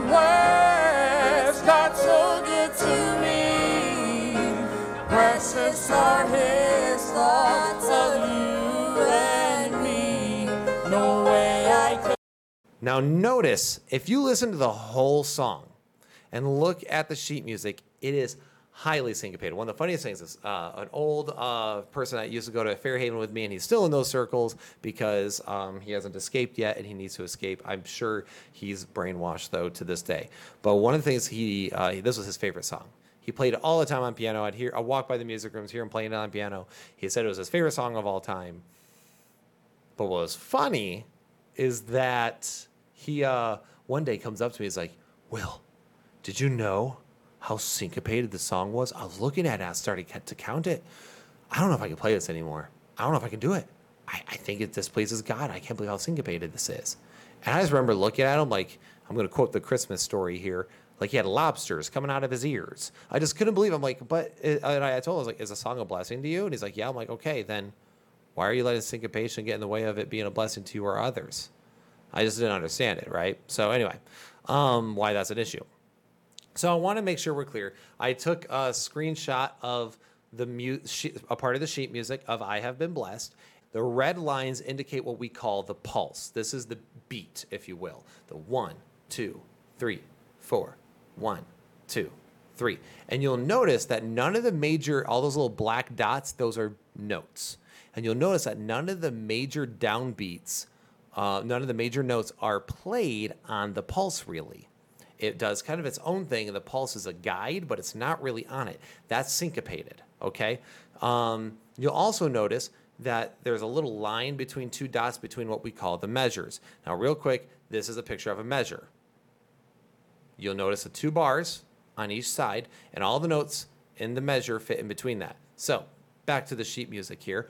S1: Precious are his thoughts of you and me. No way I could. Now, notice if you listen to the whole song and look at the sheet music, it is highly syncopated. One of the funniest things is uh, an old uh, person that used to go to Fairhaven with me, and he's still in those circles because um, he hasn't escaped yet, and he needs to escape. I'm sure he's brainwashed though to this day. But one of the things he uh, this was his favorite song. He played it all the time on piano. I'd hear, I'd walk by the music rooms, hear him playing it on piano. He said it was his favorite song of all time. But what was funny is that he, uh, one day comes up to me, he's like, Will, did you know how syncopated the song was? I was looking at it, I started to count it. I don't know if I can play this anymore. I don't know if I can do it. I, I think it displeases God. I can't believe how syncopated this is. And I just remember looking at him like, I'm going to quote the Christmas story here. Like he had lobsters coming out of his ears. I just couldn't believe. I'm like, but and I told him, I was like, is a song a blessing to you? And he's like, yeah. I'm like, okay, then why are you letting syncopation get in the way of it being a blessing to you or others? I just didn't understand it, right? So anyway, um, why that's an issue. So I want to make sure we're clear. I took a screenshot of the mu- a part of the sheet music of "I Have Been Blessed." The red lines indicate what we call the pulse. This is the beat, if you will. The one, two, three, four, one, two, three. And you'll notice that none of the major, all those little black dots, those are notes. And you'll notice that none of the major downbeats uh, none of the major notes are played on the pulse really. It does kind of its own thing, and the pulse is a guide, but it's not really on it. That's syncopated, okay? Um, you'll also notice that there's a little line between two dots between what we call the measures. Now, real quick, this is a picture of a measure. You'll notice the two bars on each side, and all the notes in the measure fit in between that. So, back to the sheet music here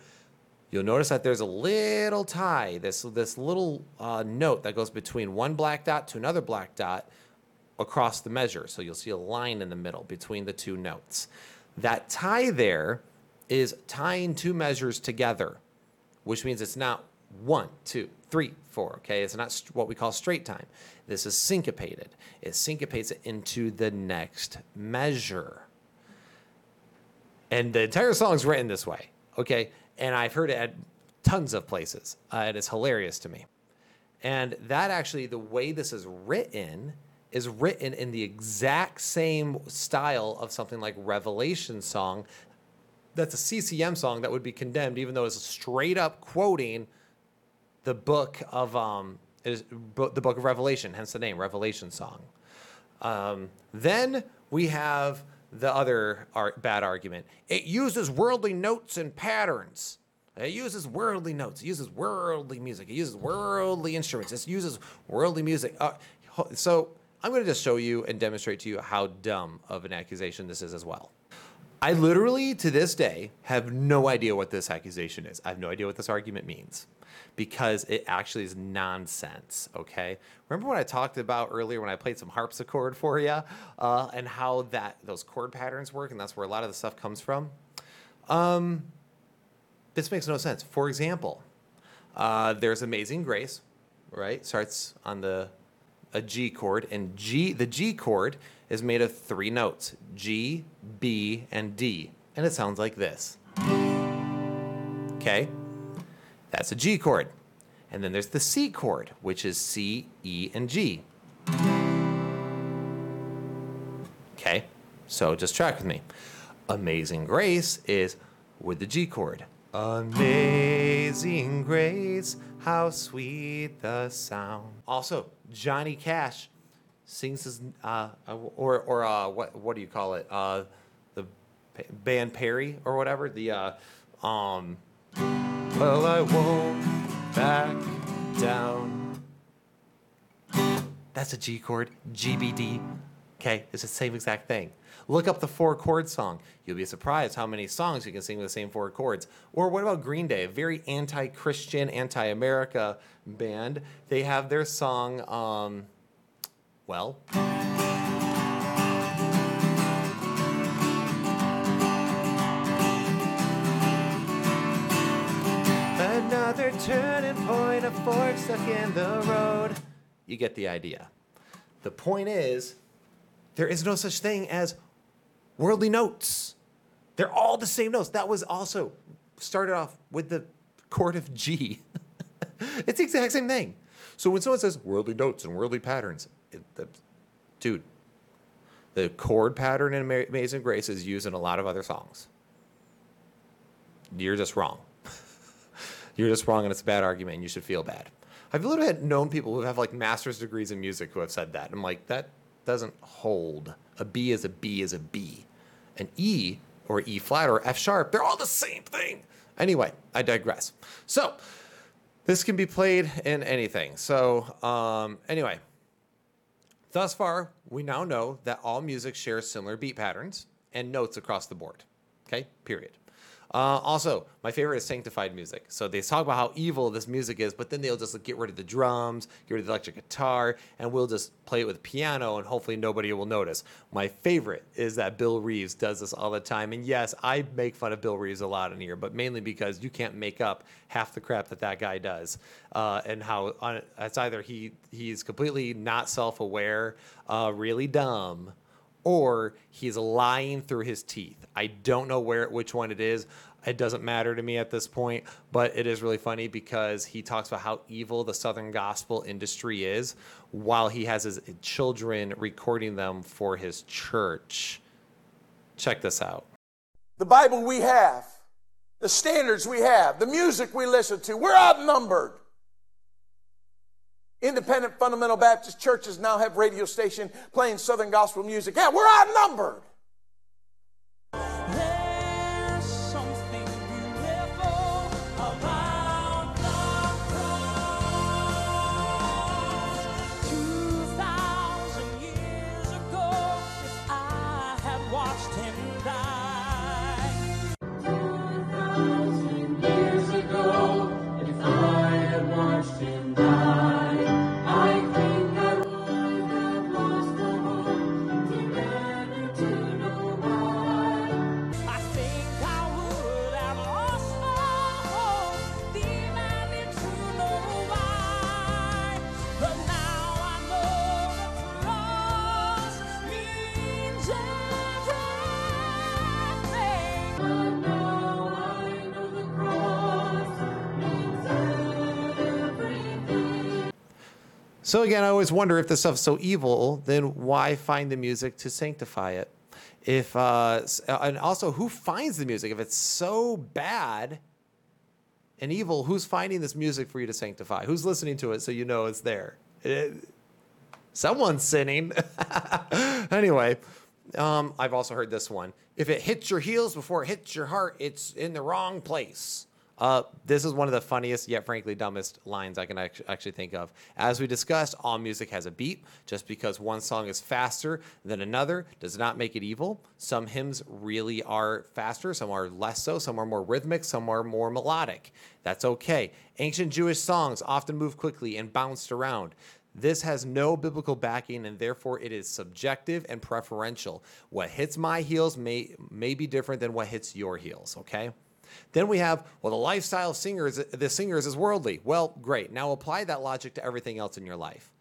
S1: you'll notice that there's a little tie, this, this little uh, note that goes between one black dot to another black dot across the measure. So you'll see a line in the middle between the two notes. That tie there is tying two measures together, which means it's not one, two, three, four. Okay, it's not what we call straight time. This is syncopated. It syncopates it into the next measure. And the entire song is written this way. Okay, and I've heard it at tons of places. Uh, it's hilarious to me. And that actually, the way this is written, is written in the exact same style of something like Revelation song. That's a CCM song that would be condemned, even though it's straight up quoting the book of um, the book of Revelation, hence the name Revelation song. Um, then we have the other art, bad argument. It uses worldly notes and patterns. It uses worldly notes. It uses worldly music. It uses worldly instruments. It uses worldly music. Uh, so I'm going to just show you and demonstrate to you how dumb of an accusation this is as well. I literally, to this day, have no idea what this accusation is. I have no idea what this argument means because it actually is nonsense. Okay. Remember what I talked about earlier when I played some harpsichord for you uh, and how that those chord patterns work, and that's where a lot of the stuff comes from. Um, this makes no sense. For example, uh, there's Amazing Grace, right? Starts on the a G chord, and G the G chord is made of three notes: G, B, and D, and it sounds like this. Okay. That's a G chord. And then there's the C chord, which is C, E, and G. Okay, so just track with me. Amazing Grace is with the G chord. Amazing Grace, how sweet the sound. Also, Johnny Cash sings his, uh, or, or uh, what, what do you call it? Uh, the band Perry or whatever. The, uh, um, well, I won't back down. That's a G chord, GBD. Okay, it's the same exact thing. Look up the four chord song. You'll be surprised how many songs you can sing with the same four chords. Or what about Green Day, a very anti Christian, anti America band? They have their song, um, well, Another turning point, a fork stuck in the road. You get the idea. The point is, there is no such thing as worldly notes. They're all the same notes. That was also started off with the chord of G. [LAUGHS] it's the exact same thing. So when someone says worldly notes and worldly patterns, the, dude, the chord pattern in Amazing Grace is used in a lot of other songs. You're just wrong. [LAUGHS] You're just wrong and it's a bad argument and you should feel bad. I've literally had known people who have like master's degrees in music who have said that. I'm like, that doesn't hold. A B is a B is a B. An E or E flat or F sharp, they're all the same thing. Anyway, I digress. So, this can be played in anything. So, um, anyway, Thus far, we now know that all music shares similar beat patterns and notes across the board. Okay, period. Uh, also, my favorite is sanctified music. So they talk about how evil this music is, but then they'll just get rid of the drums, get rid of the electric guitar, and we'll just play it with piano, and hopefully nobody will notice. My favorite is that Bill Reeves does this all the time. And yes, I make fun of Bill Reeves a lot in here, but mainly because you can't make up half the crap that that guy does, uh, and how on, it's either he he's completely not self-aware, uh, really dumb or he's lying through his teeth. I don't know where which one it is. It doesn't matter to me at this point, but it is really funny because he talks about how evil the Southern gospel industry is while he has his children recording them for his church. Check this out.
S2: The Bible we have, the standards we have, the music we listen to, we're outnumbered. Independent fundamental Baptist churches now have radio station playing Southern gospel music. Yeah, we're outnumbered.
S1: So again, I always wonder if this stuff's so evil, then why find the music to sanctify it? If uh, uh, and also who finds the music? If it's so bad and evil, who's finding this music for you to sanctify? Who's listening to it so you know it's there? It, someone's sinning. [LAUGHS] anyway, um, I've also heard this one. If it hits your heels before it hits your heart, it's in the wrong place. Uh, this is one of the funniest yet frankly dumbest lines I can actually think of. As we discussed, all music has a beat. Just because one song is faster than another does not make it evil. Some hymns really are faster, some are less so, some are more rhythmic, some are more melodic. That's okay. Ancient Jewish songs often move quickly and bounced around. This has no biblical backing and therefore it is subjective and preferential. What hits my heels may, may be different than what hits your heels, okay? Then we have, well, the lifestyle of singers, the singers is worldly. Well, great. Now apply that logic to everything else in your life.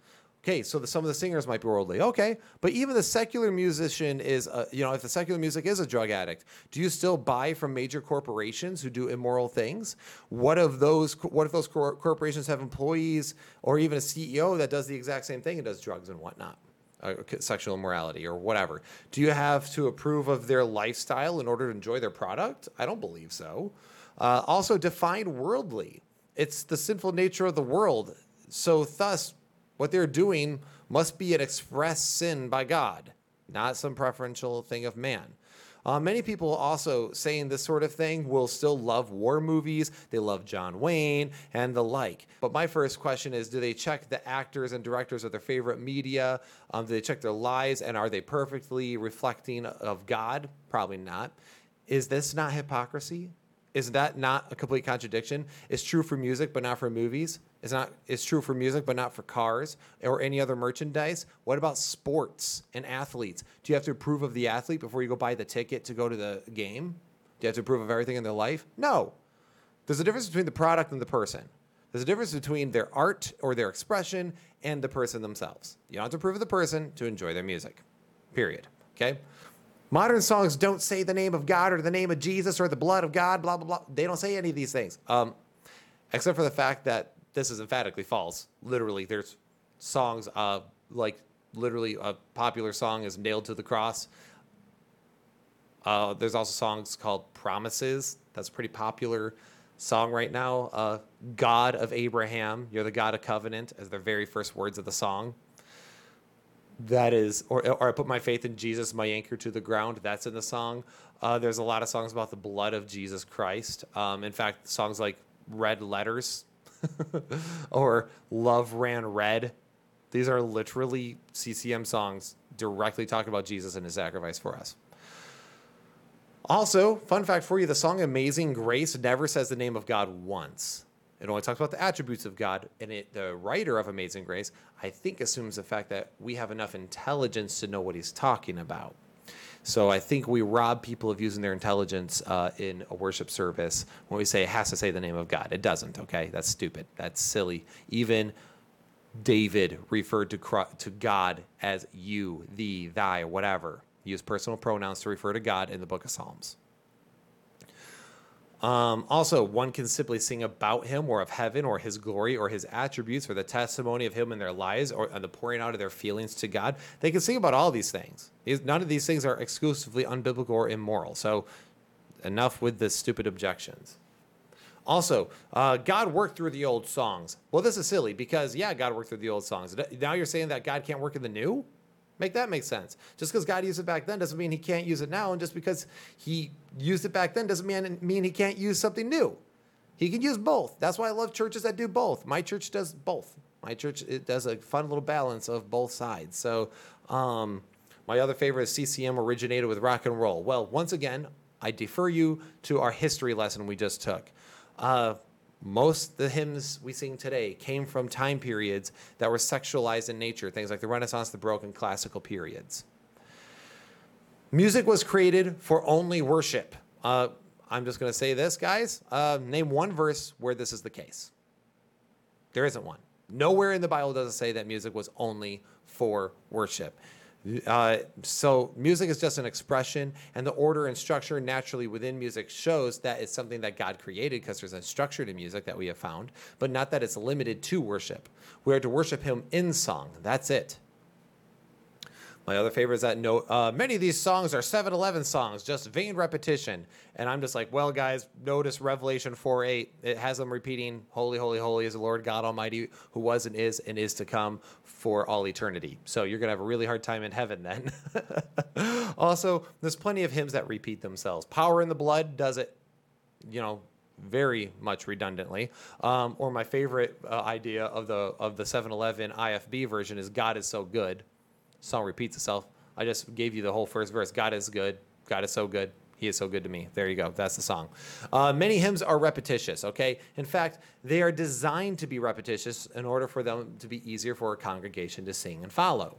S1: Okay, so the, some of the singers might be worldly. Okay, but even the secular musician is, a, you know, if the secular music is a drug addict, do you still buy from major corporations who do immoral things? What if those, what if those corporations have employees or even a CEO that does the exact same thing and does drugs and whatnot? Uh, sexual immorality or whatever. Do you have to approve of their lifestyle in order to enjoy their product? I don't believe so. Uh, also, define worldly. It's the sinful nature of the world. So, thus, what they're doing must be an express sin by God, not some preferential thing of man. Uh, many people also saying this sort of thing will still love war movies. They love John Wayne and the like. But my first question is do they check the actors and directors of their favorite media? Um, do they check their lives and are they perfectly reflecting of God? Probably not. Is this not hypocrisy? Is that not a complete contradiction? It's true for music, but not for movies. It's not. It's true for music, but not for cars or any other merchandise. What about sports and athletes? Do you have to approve of the athlete before you go buy the ticket to go to the game? Do you have to approve of everything in their life? No. There's a difference between the product and the person. There's a difference between their art or their expression and the person themselves. You don't have to approve of the person to enjoy their music. Period. Okay. Modern songs don't say the name of God or the name of Jesus or the blood of God, blah, blah, blah. They don't say any of these things, um, except for the fact that this is emphatically false. Literally, there's songs uh, like literally a popular song is Nailed to the Cross. Uh, there's also songs called Promises. That's a pretty popular song right now. Uh, God of Abraham, you're the God of covenant, as the very first words of the song that is or, or i put my faith in jesus my anchor to the ground that's in the song uh, there's a lot of songs about the blood of jesus christ um, in fact songs like red letters [LAUGHS] or love ran red These are literally CCM songs directly talking about Jesus and his sacrifice for us. Also, fun fact for you the song Amazing Grace never says the name of God once. It only talks about the attributes of God, and it, the writer of Amazing Grace, I think, assumes the fact that we have enough intelligence to know what he's talking about. So I think we rob people of using their intelligence uh, in a worship service when we say it has to say the name of God. It doesn't. Okay, that's stupid. That's silly. Even David referred to to God as you, thee, thy, whatever. Use personal pronouns to refer to God in the Book of Psalms. Um, also, one can simply sing about him or of heaven or his glory or his attributes or the testimony of him in their lives or the pouring out of their feelings to God. They can sing about all these things. None of these things are exclusively unbiblical or immoral. So, enough with the stupid objections. Also, uh, God worked through the old songs. Well, this is silly because, yeah, God worked through the old songs. Now you're saying that God can't work in the new? Make that make sense. Just because God used it back then doesn't mean he can't use it now. And just because he used it back then doesn't mean, mean he can't use something new. He can use both. That's why I love churches that do both. My church does both. My church it does a fun little balance of both sides. So, um, my other favorite is CCM originated with rock and roll. Well, once again, I defer you to our history lesson we just took. Uh, most of the hymns we sing today came from time periods that were sexualized in nature, things like the Renaissance, the Baroque, and classical periods. Music was created for only worship. Uh, I'm just going to say this, guys. Uh, name one verse where this is the case. There isn't one. Nowhere in the Bible does it say that music was only for worship. Uh, so music is just an expression, and the order and structure naturally within music shows that it's something that God created because there's a structure to music that we have found, but not that it's limited to worship. We are to worship Him in song. That's it. My other favorite is that note. Uh, many of these songs are 7-Eleven songs, just vain repetition. And I'm just like, well, guys, notice Revelation 4 8. It has them repeating, Holy, holy, holy is the Lord God Almighty, who was and is and is to come for all eternity. So you're going to have a really hard time in heaven then. [LAUGHS] also, there's plenty of hymns that repeat themselves. Power in the Blood does it, you know, very much redundantly. Um, or my favorite uh, idea of the of the 7-Eleven IFB version is God is so good song repeats itself. I just gave you the whole first verse. God is good. God is so good. He is so good to me. There you go. That's the song. Uh, many hymns are repetitious, okay? In fact, they are designed to be repetitious in order for them to be easier for a congregation to sing and follow.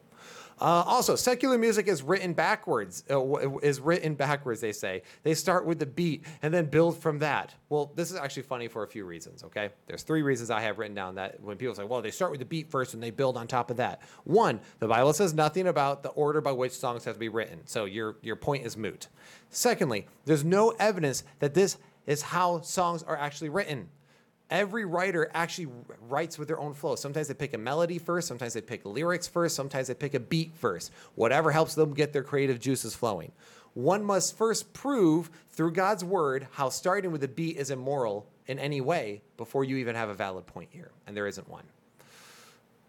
S1: Uh, also, secular music is written backwards. Uh, is written backwards. They say they start with the beat and then build from that. Well, this is actually funny for a few reasons. Okay, there's three reasons I have written down that when people say, "Well, they start with the beat first and they build on top of that." One, the Bible says nothing about the order by which songs have to be written, so your your point is moot. Secondly, there's no evidence that this is how songs are actually written every writer actually writes with their own flow. Sometimes they pick a melody first, sometimes they pick lyrics first, sometimes they pick a beat first, whatever helps them get their creative juices flowing. One must first prove through God's word how starting with a beat is immoral in any way before you even have a valid point here, and there isn't one.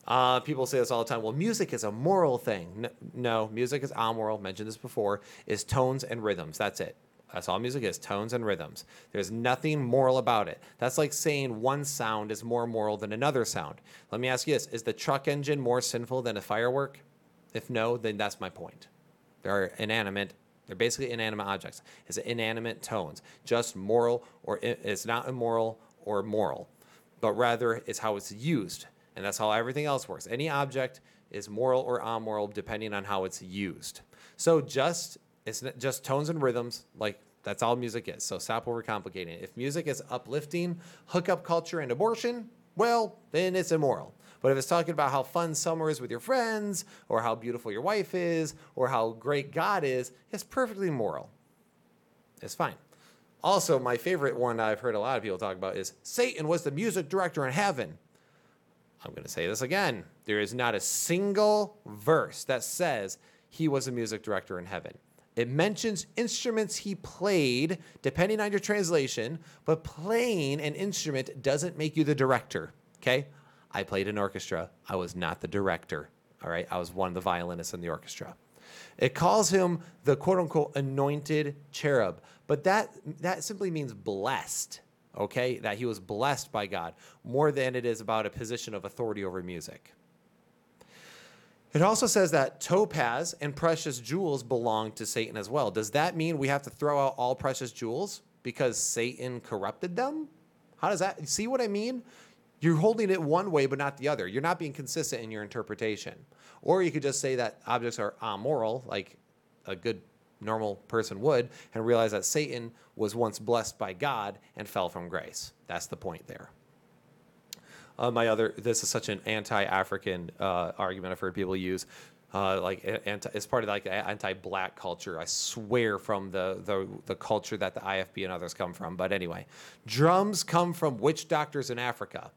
S1: Uh, people say this all the time. Well, music is a moral thing. no, music is amoral. Mentioned this before. Is tones and rhythms. That's it. That's all music is tones and rhythms. There's nothing moral about it. That's like saying one sound is more moral than another sound. Let me ask you this Is the truck engine more sinful than a firework? If no, then that's my point. They're inanimate. They're basically inanimate objects. It's inanimate tones, just moral or it's not immoral or moral, but rather it's how it's used. And that's how everything else works. Any object is moral or amoral depending on how it's used. So just it's just tones and rhythms, like that's all music is. So stop overcomplicating it. If music is uplifting, hookup culture, and abortion, well, then it's immoral. But if it's talking about how fun summer is with your friends, or how beautiful your wife is, or how great God is, it's perfectly moral. It's fine. Also, my favorite one I've heard a lot of people talk about is Satan was the music director in heaven. I'm going to say this again. There is not a single verse that says he was a music director in heaven. It mentions instruments he played, depending on your translation, but playing an instrument doesn't make you the director. Okay? I played an orchestra. I was not the director. All right? I was one of the violinists in the orchestra. It calls him the quote unquote anointed cherub, but that, that simply means blessed. Okay? That he was blessed by God more than it is about a position of authority over music. It also says that topaz and precious jewels belong to Satan as well. Does that mean we have to throw out all precious jewels because Satan corrupted them? How does that see what I mean? You're holding it one way but not the other. You're not being consistent in your interpretation. Or you could just say that objects are amoral, like a good normal person would, and realize that Satan was once blessed by God and fell from grace. That's the point there. Uh, my other, this is such an anti-African uh, argument I've heard people use. Uh, like anti, it's part of like anti-black culture. I swear from the, the the culture that the IFB and others come from. But anyway, drums come from witch doctors in Africa.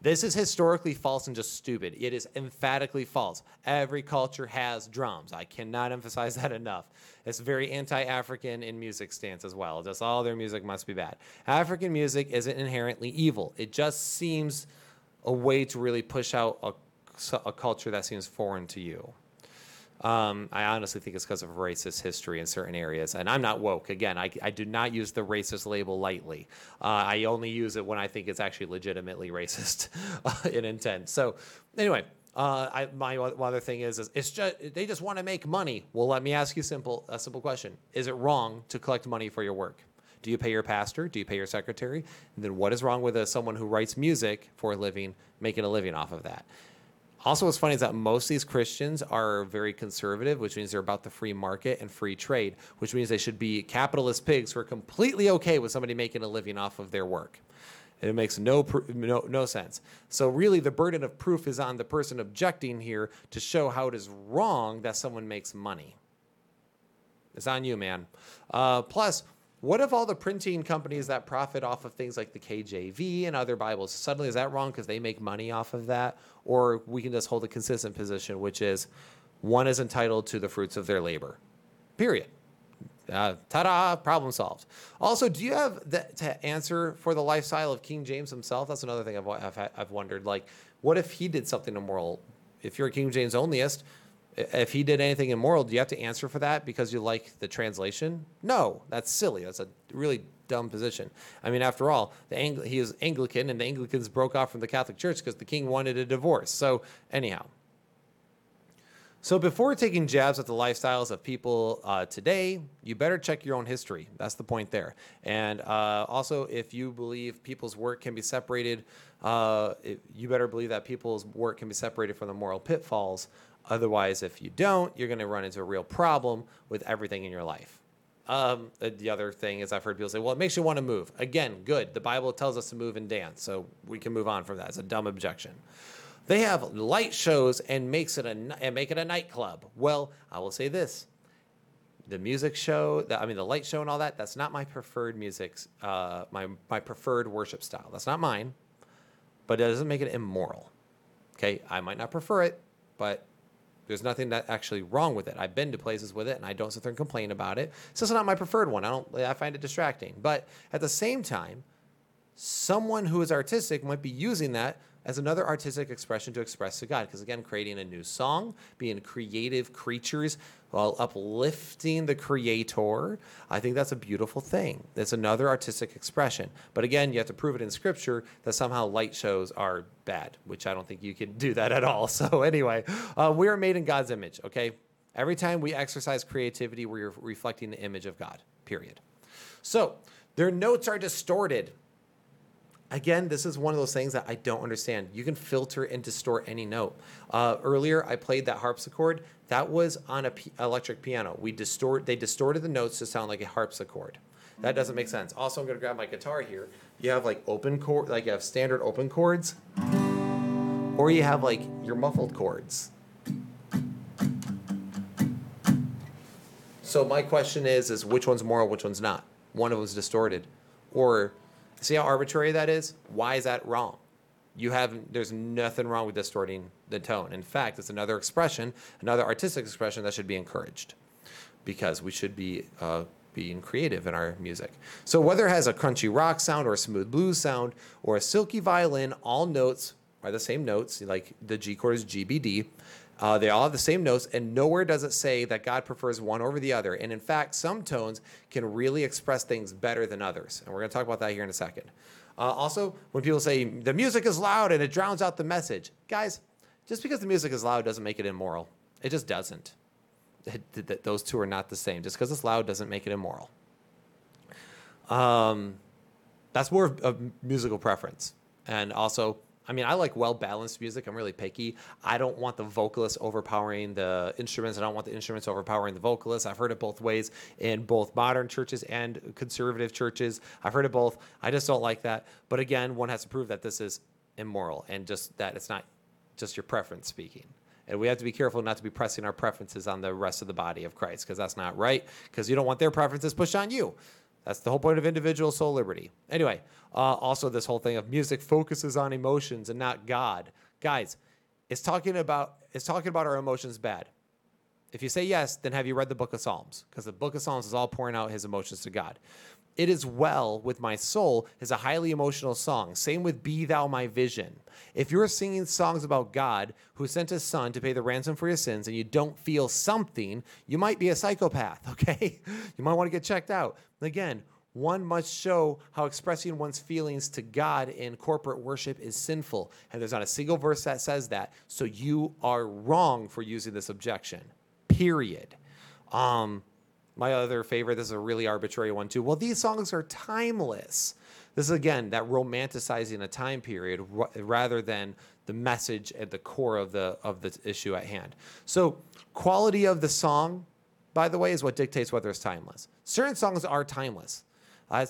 S1: This is historically false and just stupid. It is emphatically false. Every culture has drums. I cannot emphasize that enough. It's very anti African in music stance as well. Just all their music must be bad. African music isn't inherently evil, it just seems a way to really push out a, a culture that seems foreign to you. Um, I honestly think it's because of racist history in certain areas. And I'm not woke. Again, I, I do not use the racist label lightly. Uh, I only use it when I think it's actually legitimately [LAUGHS] racist uh, in intent. So, anyway, uh, I, my other thing is, is it's just they just want to make money. Well, let me ask you simple a simple question: Is it wrong to collect money for your work? Do you pay your pastor? Do you pay your secretary? And then what is wrong with a, someone who writes music for a living, making a living off of that? Also, what's funny is that most of these Christians are very conservative, which means they're about the free market and free trade, which means they should be capitalist pigs who are completely okay with somebody making a living off of their work. It makes no, no, no sense. So, really, the burden of proof is on the person objecting here to show how it is wrong that someone makes money. It's on you, man. Uh, plus, what if all the printing companies that profit off of things like the KJV and other Bibles suddenly is that wrong because they make money off of that? Or we can just hold a consistent position, which is one is entitled to the fruits of their labor. Period. Uh, ta-da! Problem solved. Also, do you have the, to answer for the lifestyle of King James himself? That's another thing I've, I've, I've wondered. Like, what if he did something immoral? If you're a King James onlyist, if he did anything immoral, do you have to answer for that because you like the translation? No, that's silly. That's a really dumb position. I mean, after all, the Angl- he is Anglican, and the Anglicans broke off from the Catholic Church because the king wanted a divorce. So, anyhow. So, before taking jabs at the lifestyles of people uh, today, you better check your own history. That's the point there. And uh, also, if you believe people's work can be separated, uh, it, you better believe that people's work can be separated from the moral pitfalls Otherwise, if you don't, you're going to run into a real problem with everything in your life. Um, uh, the other thing is I've heard people say, well, it makes you want to move. Again, good. The Bible tells us to move and dance, so we can move on from that. It's a dumb objection. They have light shows and makes it a and make it a nightclub. Well, I will say this: the music show, the, I mean the light show and all that. That's not my preferred music, uh, my my preferred worship style. That's not mine, but it doesn't make it immoral. Okay, I might not prefer it, but there's nothing that actually wrong with it. I've been to places with it, and I don't sit there and complain about it. It's just not my preferred one. I don't. I find it distracting. But at the same time, someone who is artistic might be using that as another artistic expression to express to God. Because again, creating a new song, being creative creatures while uplifting the creator, I think that's a beautiful thing. That's another artistic expression. But again, you have to prove it in scripture that somehow light shows are bad, which I don't think you can do that at all. [LAUGHS] So, anyway, uh, we are made in God's image, okay? Every time we exercise creativity, we're reflecting the image of God, period. So, their notes are distorted again, this is one of those things that I don't understand. You can filter and distort any note. Uh, earlier, I played that harpsichord. That was on a p- electric piano. We distort. They distorted the notes to sound like a harpsichord. That doesn't make sense. Also, I'm going to grab my guitar here. You have like open chord, like you have standard open chords, or you have like your muffled chords. So my question is, is which one's moral, which one's not? One of them's distorted, or See how arbitrary that is? Why is that wrong? You have there's nothing wrong with distorting the tone. In fact, it's another expression, another artistic expression that should be encouraged, because we should be uh, being creative in our music. So whether it has a crunchy rock sound or a smooth blues sound or a silky violin, all notes are the same notes. Like the G chord is GBD. Uh, they all have the same notes, and nowhere does it say that God prefers one over the other. And in fact, some tones can really express things better than others. And we're going to talk about that here in a second. Uh, also, when people say the music is loud and it drowns out the message, guys, just because the music is loud doesn't make it immoral. It just doesn't. It, th- those two are not the same. Just because it's loud doesn't make it immoral. Um, that's more of a musical preference. And also, I mean, I like well balanced music. I'm really picky. I don't want the vocalist overpowering the instruments. I don't want the instruments overpowering the vocalists. I've heard it both ways in both modern churches and conservative churches. I've heard it both. I just don't like that. But again, one has to prove that this is immoral and just that it's not just your preference speaking. And we have to be careful not to be pressing our preferences on the rest of the body of Christ because that's not right because you don't want their preferences pushed on you. That's the whole point of individual soul liberty. Anyway, uh, also this whole thing of music focuses on emotions and not God. Guys, it's talking about it's talking about our emotions bad. If you say yes, then have you read the book of Psalms? Because the book of Psalms is all pouring out his emotions to God. It is well with my soul is a highly emotional song. Same with Be Thou My Vision. If you're singing songs about God who sent his son to pay the ransom for your sins and you don't feel something, you might be a psychopath, [LAUGHS] okay? You might want to get checked out. Again, one must show how expressing one's feelings to God in corporate worship is sinful. And there's not a single verse that says that. So you are wrong for using this objection, period. Um, my other favorite, this is a really arbitrary one too. Well, these songs are timeless. This is again that romanticizing a time period rather than the message at the core of the of the issue at hand. So, quality of the song, by the way, is what dictates whether it's timeless. Certain songs are timeless.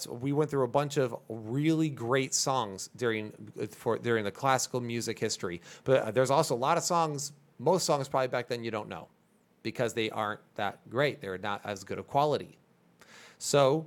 S1: We went through a bunch of really great songs during for during the classical music history, but uh, there's also a lot of songs. Most songs probably back then you don't know because they aren't that great. They're not as good of quality. So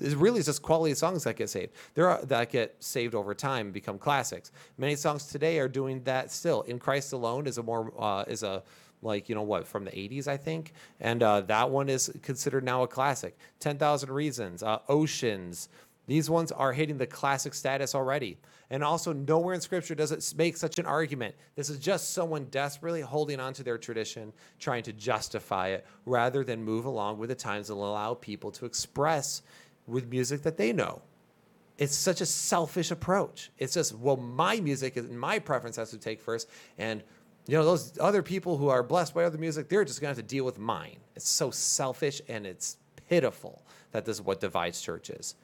S1: it really is just quality songs that get saved. There are that get saved over time and become classics. Many songs today are doing that still. In Christ Alone is a more uh, is a like you know what from the 80s i think and uh, that one is considered now a classic 10000 reasons uh, oceans these ones are hitting the classic status already. And also, nowhere in Scripture does it make such an argument. This is just someone desperately holding on to their tradition, trying to justify it, rather than move along with the times and allow people to express with music that they know. It's such a selfish approach. It's just, well, my music and my preference has to take first. And, you know, those other people who are blessed by other music, they're just going to have to deal with mine. It's so selfish and it's pitiful that this is what divides churches.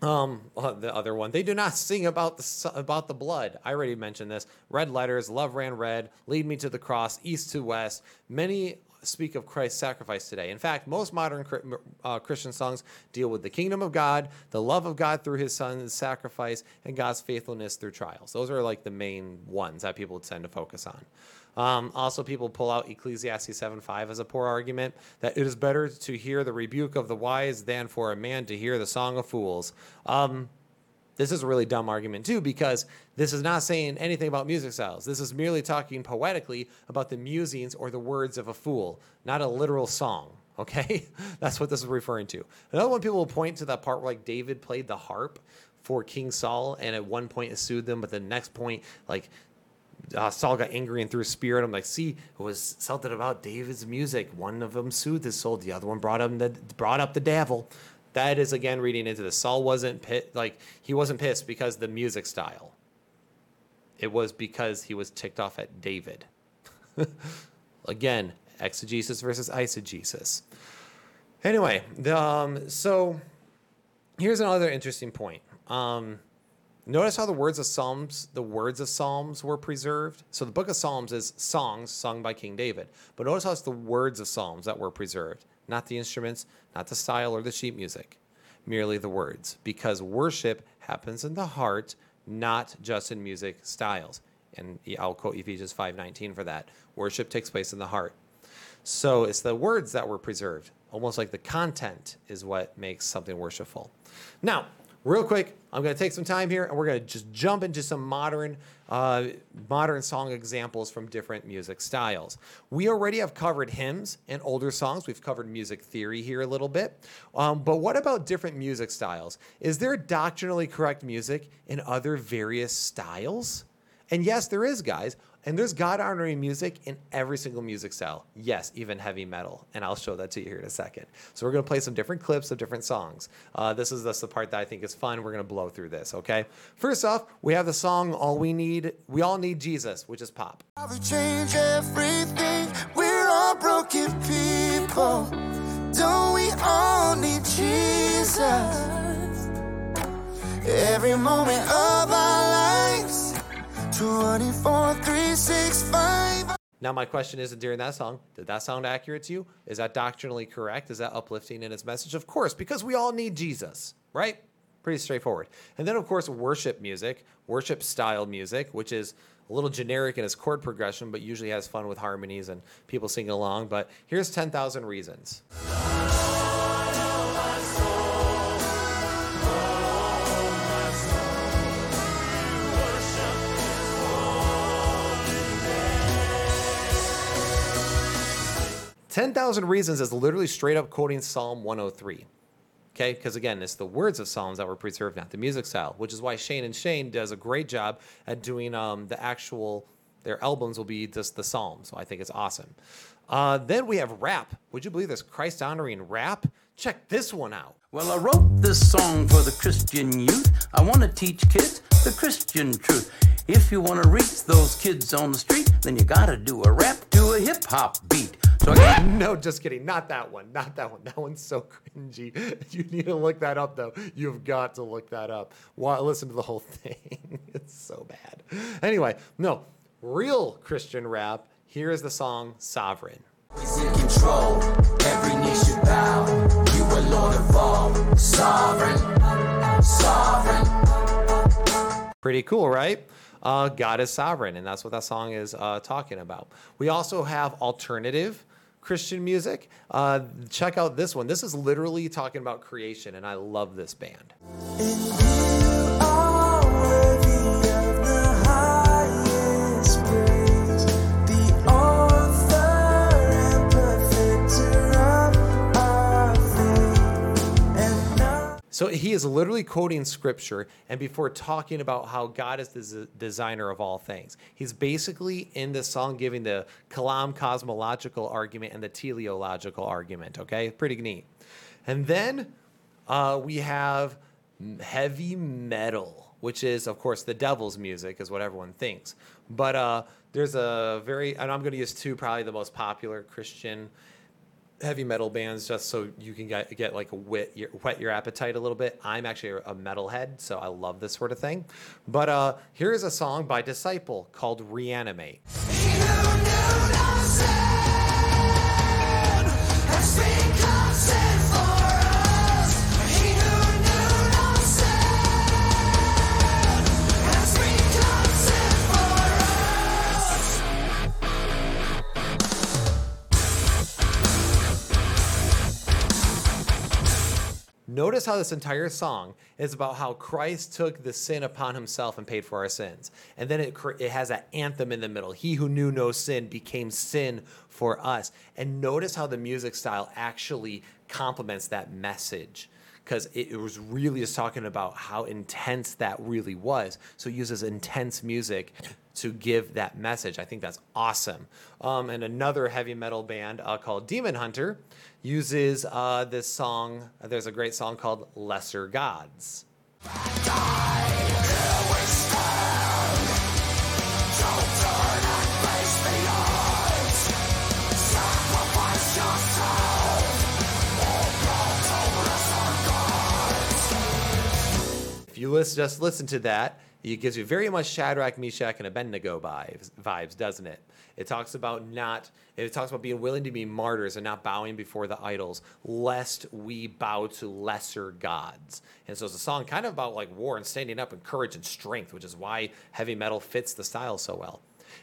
S1: Um, the other one, they do not sing about the about the blood. I already mentioned this. Red letters, love ran red, lead me to the cross, east to west. Many speak of Christ's sacrifice today. In fact, most modern uh, Christian songs deal with the kingdom of God, the love of God through His Son's sacrifice, and God's faithfulness through trials. Those are like the main ones that people tend to focus on. Um, also, people pull out Ecclesiastes 7:5 as a poor argument that it is better to hear the rebuke of the wise than for a man to hear the song of fools. Um, this is a really dumb argument too because this is not saying anything about music styles. This is merely talking poetically about the musings or the words of a fool, not a literal song. [LAUGHS] Okay, that's what this is referring to. Another one people will point to that part where like David played the harp for King Saul, and at one point it soothed them, but the next point, like uh, Saul got angry and threw a spear at him. Like, see, it was something about David's music. One of them soothed his soul. The other one brought him the brought up the devil. That is again reading into this. Saul wasn't pit like he wasn't pissed because the music style. It was because he was ticked off at David. [LAUGHS] again, exegesis versus eisegesis. Anyway, um, so here's another interesting point. Um, Notice how the words of Psalms, the words of Psalms were preserved. So the book of Psalms is songs sung by King David. But notice how it's the words of Psalms that were preserved, not the instruments, not the style or the sheet music, merely the words. Because worship happens in the heart, not just in music styles. And I'll quote Ephesians 5:19 for that. Worship takes place in the heart. So it's the words that were preserved, almost like the content is what makes something worshipful. Now, real quick, I'm going to take some time here and we're going to just jump into some modern, uh, modern song examples from different music styles. We already have covered hymns and older songs. We've covered music theory here a little bit. Um, but what about different music styles? Is there doctrinally correct music in other various styles? And yes, there is, guys. And there's God honoring music in every single music style. Yes, even heavy metal. And I'll show that to you here in a second. So we're going to play some different clips of different songs. Uh, this is the part that I think is fun. We're going to blow through this, okay? First off, we have the song All We Need, We All Need Jesus, which is pop.
S3: Don't we all need Jesus? Every moment of our lives. 24, 3, 6, 5.
S1: Now, my question isn't during that song, did that sound accurate to you? Is that doctrinally correct? Is that uplifting in its message? Of course, because we all need Jesus, right? Pretty straightforward. And then, of course, worship music, worship style music, which is a little generic in its chord progression, but usually has fun with harmonies and people singing along. But here's 10,000 Reasons. 10,000 Reasons is literally straight up quoting Psalm 103. Okay, because again, it's the words of Psalms that were preserved, not the music style, which is why Shane and Shane does a great job at doing um, the actual, their albums will be just the Psalms. So I think it's awesome. Uh, then we have rap. Would you believe this Christ honoring rap? Check this one out.
S4: Well, I wrote this song for the Christian youth. I want to teach kids the Christian truth. If you want to reach those kids on the street, then you got to do a rap to a hip hop beat.
S1: So [LAUGHS] I no, just kidding. Not that one. Not that one. That one's so cringy. [LAUGHS] You need to look that up, though. You've got to look that up. Why, listen to the whole [LAUGHS] thing. It's so bad. Anyway, no, real Christian rap. Here is the song Sovereign.
S3: Is in control. Every knee should bow. You are Lord of all. Sovereign. Sovereign.
S1: Pretty cool, right? Uh, God is sovereign, and that's what that song is uh, talking about. We also have alternative Christian music. Uh, check out this one. This is literally talking about creation, and I love this band. So he is literally quoting scripture, and before talking about how God is the designer of all things, he's basically in this song giving the Kalam cosmological argument and the teleological argument. Okay, pretty neat. And then uh, we have heavy metal, which is, of course, the devil's music, is what everyone thinks. But uh, there's a very, and I'm going to use two, probably the most popular Christian heavy metal bands just so you can get, get like a wet your, whet your appetite a little bit. I'm actually a metalhead, so I love this sort of thing. But uh, here is a song by Disciple called Reanimate. Notice how this entire song is about how Christ took the sin upon himself and paid for our sins. And then it, it has an anthem in the middle. He who knew no sin became sin for us. And notice how the music style actually complements that message because it, it, was really just talking about how intense that really was. So it uses intense music to give that message. I think that's awesome. Um, and another heavy metal band uh, called Demon Hunter uses uh, this song. There's a great song called Lesser Gods. If you just listen to that, it gives you very much Shadrach, Meshach, and Abednego vibes, vibes, doesn't it? It talks about not, it talks about being willing to be martyrs and not bowing before the idols, lest we bow to lesser gods. And so it's a song kind of about like war and standing up and courage and strength, which is why heavy metal fits the style so well.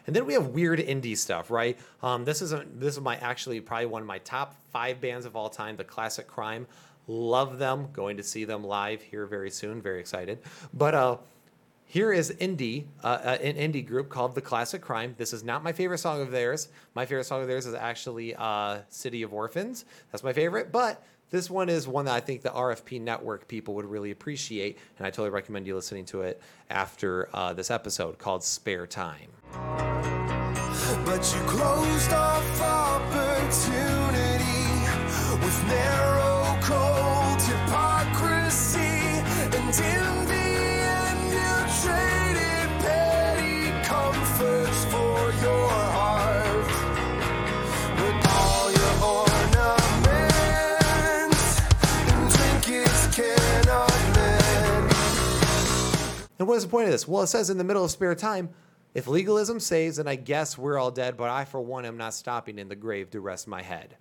S1: And then we have weird indie stuff, right? Um, this is a, this is my actually probably one of my top five bands of all time, the Classic Crime. Love them. Going to see them live here very soon. Very excited. But uh, here is indie, uh, uh, an indie group called The Classic Crime. This is not my favorite song of theirs. My favorite song of theirs is actually uh, City of Orphans. That's my favorite. But this one is one that I think the RFP network people would really appreciate. And I totally recommend you listening to it after uh, this episode called Spare Time.
S3: but you closed off opportunity with narrow, And
S1: what is the point of this? Well, it says in the middle of spare time, if legalism saves, then I guess we're all dead, but I, for one, am not stopping in the grave to rest my head.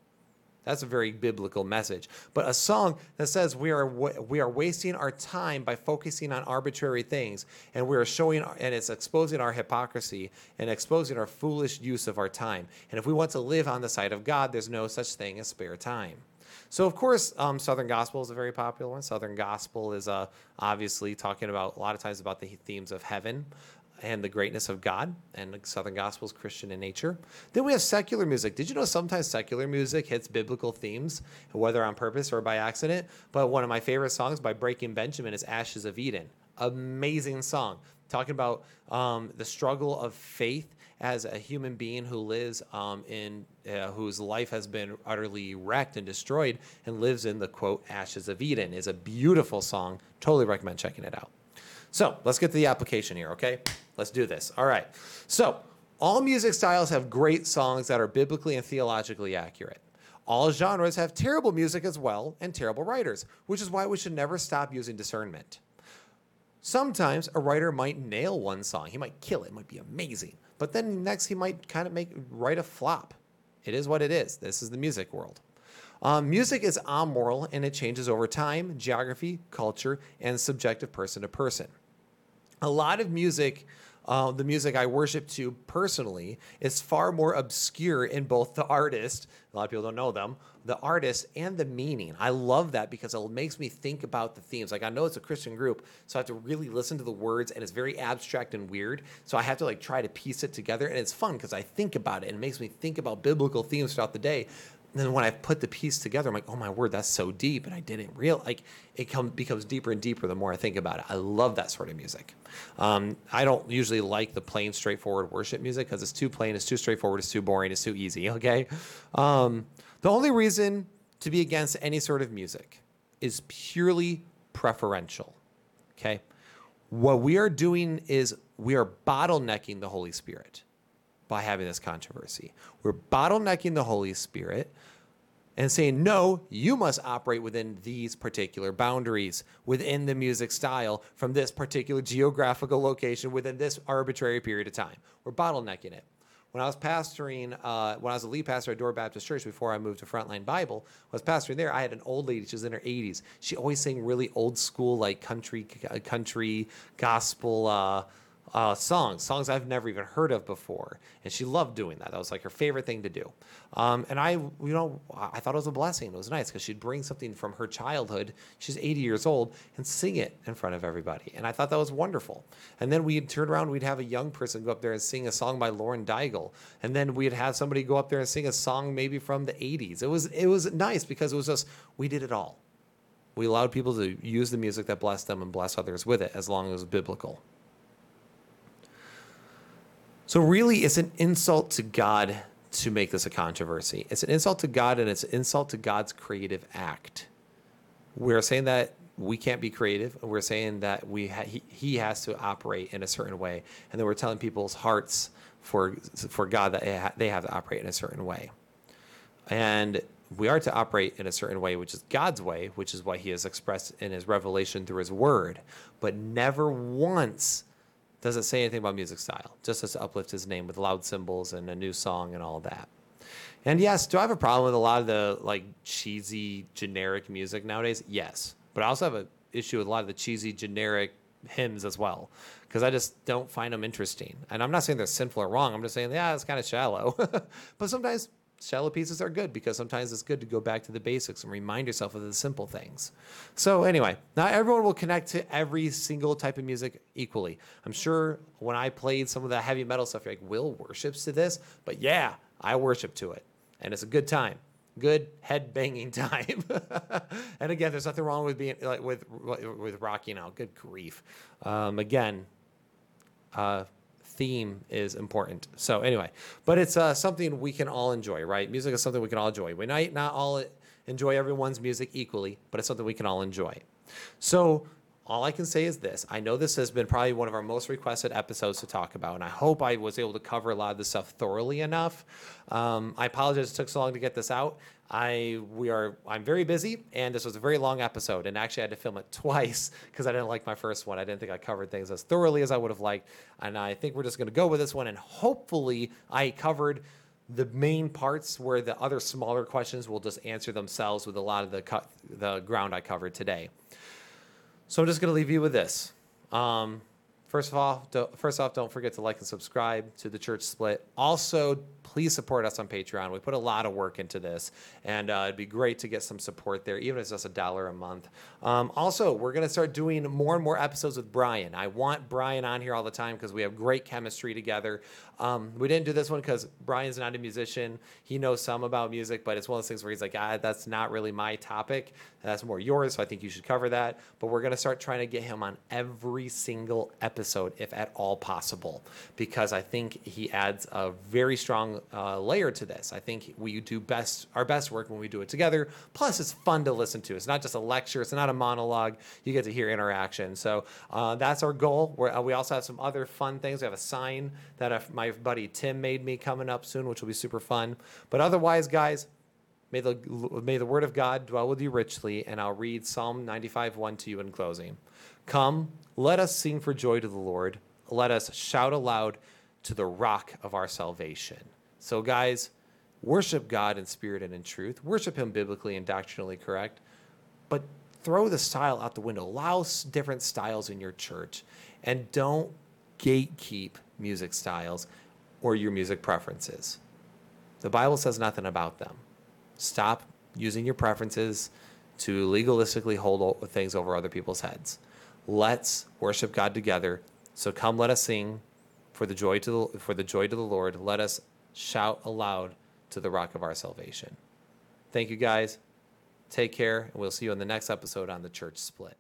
S1: That's a very biblical message. But a song that says we are we are wasting our time by focusing on arbitrary things, and we are showing and it's exposing our hypocrisy and exposing our foolish use of our time. And if we want to live on the side of God, there's no such thing as spare time. So of course, um, Southern Gospel is a very popular one. Southern Gospel is uh, obviously talking about a lot of times about the themes of heaven and the greatness of God, and Southern Gospel is Christian in nature. Then we have secular music. Did you know sometimes secular music hits biblical themes, whether on purpose or by accident? But one of my favorite songs by Breaking Benjamin is "Ashes of Eden." Amazing song, talking about um, the struggle of faith as a human being who lives um, in uh, whose life has been utterly wrecked and destroyed and lives in the quote ashes of eden is a beautiful song. Totally recommend checking it out. So let's get to the application here okay? Let's do this. All right. So all music styles have great songs that are biblically and theologically accurate. All genres have terrible music as well and terrible writers which is why we should never stop using discernment. Sometimes a writer might nail one song. He might kill it. It might be amazing. But then next he might kind of make write a flop. It is what it is. This is the music world. Um, music is amoral and it changes over time, geography, culture, and subjective person to person. A lot of music, uh, the music I worship to personally, is far more obscure in both the artist, a lot of people don't know them, the artist, and the meaning. I love that because it makes me think about the themes. Like, I know it's a Christian group, so I have to really listen to the words, and it's very abstract and weird. So I have to like try to piece it together, and it's fun because I think about it, and it makes me think about biblical themes throughout the day. Then when I put the piece together, I'm like, oh my word, that's so deep, and I didn't real like it come, becomes deeper and deeper the more I think about it. I love that sort of music. Um, I don't usually like the plain, straightforward worship music because it's too plain, it's too straightforward, it's too boring, it's too easy. Okay, um, the only reason to be against any sort of music is purely preferential. Okay, what we are doing is we are bottlenecking the Holy Spirit by having this controversy. We're bottlenecking the Holy Spirit and saying, no, you must operate within these particular boundaries, within the music style, from this particular geographical location, within this arbitrary period of time. We're bottlenecking it. When I was pastoring, uh, when I was a lead pastor at Door Baptist Church before I moved to Frontline Bible, I was pastoring there, I had an old lady. She was in her 80s. She always sang really old school, like country, country gospel uh, uh, songs, songs I've never even heard of before, and she loved doing that. That was like her favorite thing to do. Um, and I, you know, I thought it was a blessing. It was nice because she'd bring something from her childhood. She's 80 years old and sing it in front of everybody, and I thought that was wonderful. And then we'd turn around, we'd have a young person go up there and sing a song by Lauren Daigle, and then we'd have somebody go up there and sing a song maybe from the 80s. It was it was nice because it was just we did it all. We allowed people to use the music that blessed them and bless others with it as long as it was biblical. So, really, it's an insult to God to make this a controversy. It's an insult to God and it's an insult to God's creative act. We're saying that we can't be creative. We're saying that we ha- he, he has to operate in a certain way. And then we're telling people's hearts for, for God that ha- they have to operate in a certain way. And we are to operate in a certain way, which is God's way, which is what He has expressed in His revelation through His Word. But never once does it say anything about music style, just to uplift His name with loud cymbals and a new song and all that. And yes, do I have a problem with a lot of the like cheesy generic music nowadays? Yes, but I also have an issue with a lot of the cheesy generic hymns as well because I just don't find them interesting. And I'm not saying they're sinful or wrong. I'm just saying yeah, it's kind of shallow. [LAUGHS] but sometimes shallow pieces are good because sometimes it's good to go back to the basics and remind yourself of the simple things. So anyway, not everyone will connect to every single type of music equally. I'm sure when I played some of the heavy metal stuff, you're like, Will worships to this? But yeah, I worship to it. And it's a good time. Good head banging [LAUGHS] time. and again, there's nothing wrong with being like with with rocking out. Good grief. Um, again, uh, theme is important. So anyway, but it's uh, something we can all enjoy, right? Music is something we can all enjoy. We might not all enjoy everyone's music equally, but it's something we can all enjoy. So all I can say is this. I know this has been probably one of our most requested episodes to talk about, and I hope I was able to cover a lot of this stuff thoroughly enough. Um, I apologize it took so long to get this out. I we are I'm very busy, and this was a very long episode, and actually I had to film it twice [LAUGHS] because I didn't like my first one. I didn't think I covered things as thoroughly as I would have liked, and I think we're just going to go with this one, and hopefully I covered the main parts where the other smaller questions will just answer themselves with a lot of the cut the ground I covered today. So I'm just going to leave you with this. Um, first of all, first off, don't forget to like and subscribe to the Church Split. Also, please support us on Patreon. We put a lot of work into this, and uh, it'd be great to get some support there, even if it's just a dollar a month. Um, also, we're going to start doing more and more episodes with Brian. I want Brian on here all the time because we have great chemistry together. Um, we didn't do this one because Brian's not a musician. He knows some about music, but it's one of those things where he's like, ah, that's not really my topic. That's more yours, so I think you should cover that. But we're going to start trying to get him on every single episode, if at all possible, because I think he adds a very strong uh, layer to this. I think we do best our best work when we do it together. Plus, it's fun to listen to. It's not just a lecture. It's not a monologue. You get to hear interaction. So uh, that's our goal. We're, uh, we also have some other fun things. We have a sign that uh, my buddy Tim made me coming up soon, which will be super fun. But otherwise, guys. May the, may the word of God dwell with you richly, and I'll read Psalm 95 1 to you in closing. Come, let us sing for joy to the Lord. Let us shout aloud to the rock of our salvation. So, guys, worship God in spirit and in truth. Worship Him biblically and doctrinally correct. But throw the style out the window. Allow different styles in your church. And don't gatekeep music styles or your music preferences. The Bible says nothing about them. Stop using your preferences to legalistically hold things over other people's heads. Let's worship God together. So come, let us sing for the joy to the, for the joy to the Lord. Let us shout aloud to the rock of our salvation. Thank you guys. Take care, and we'll see you in the next episode on the Church Split.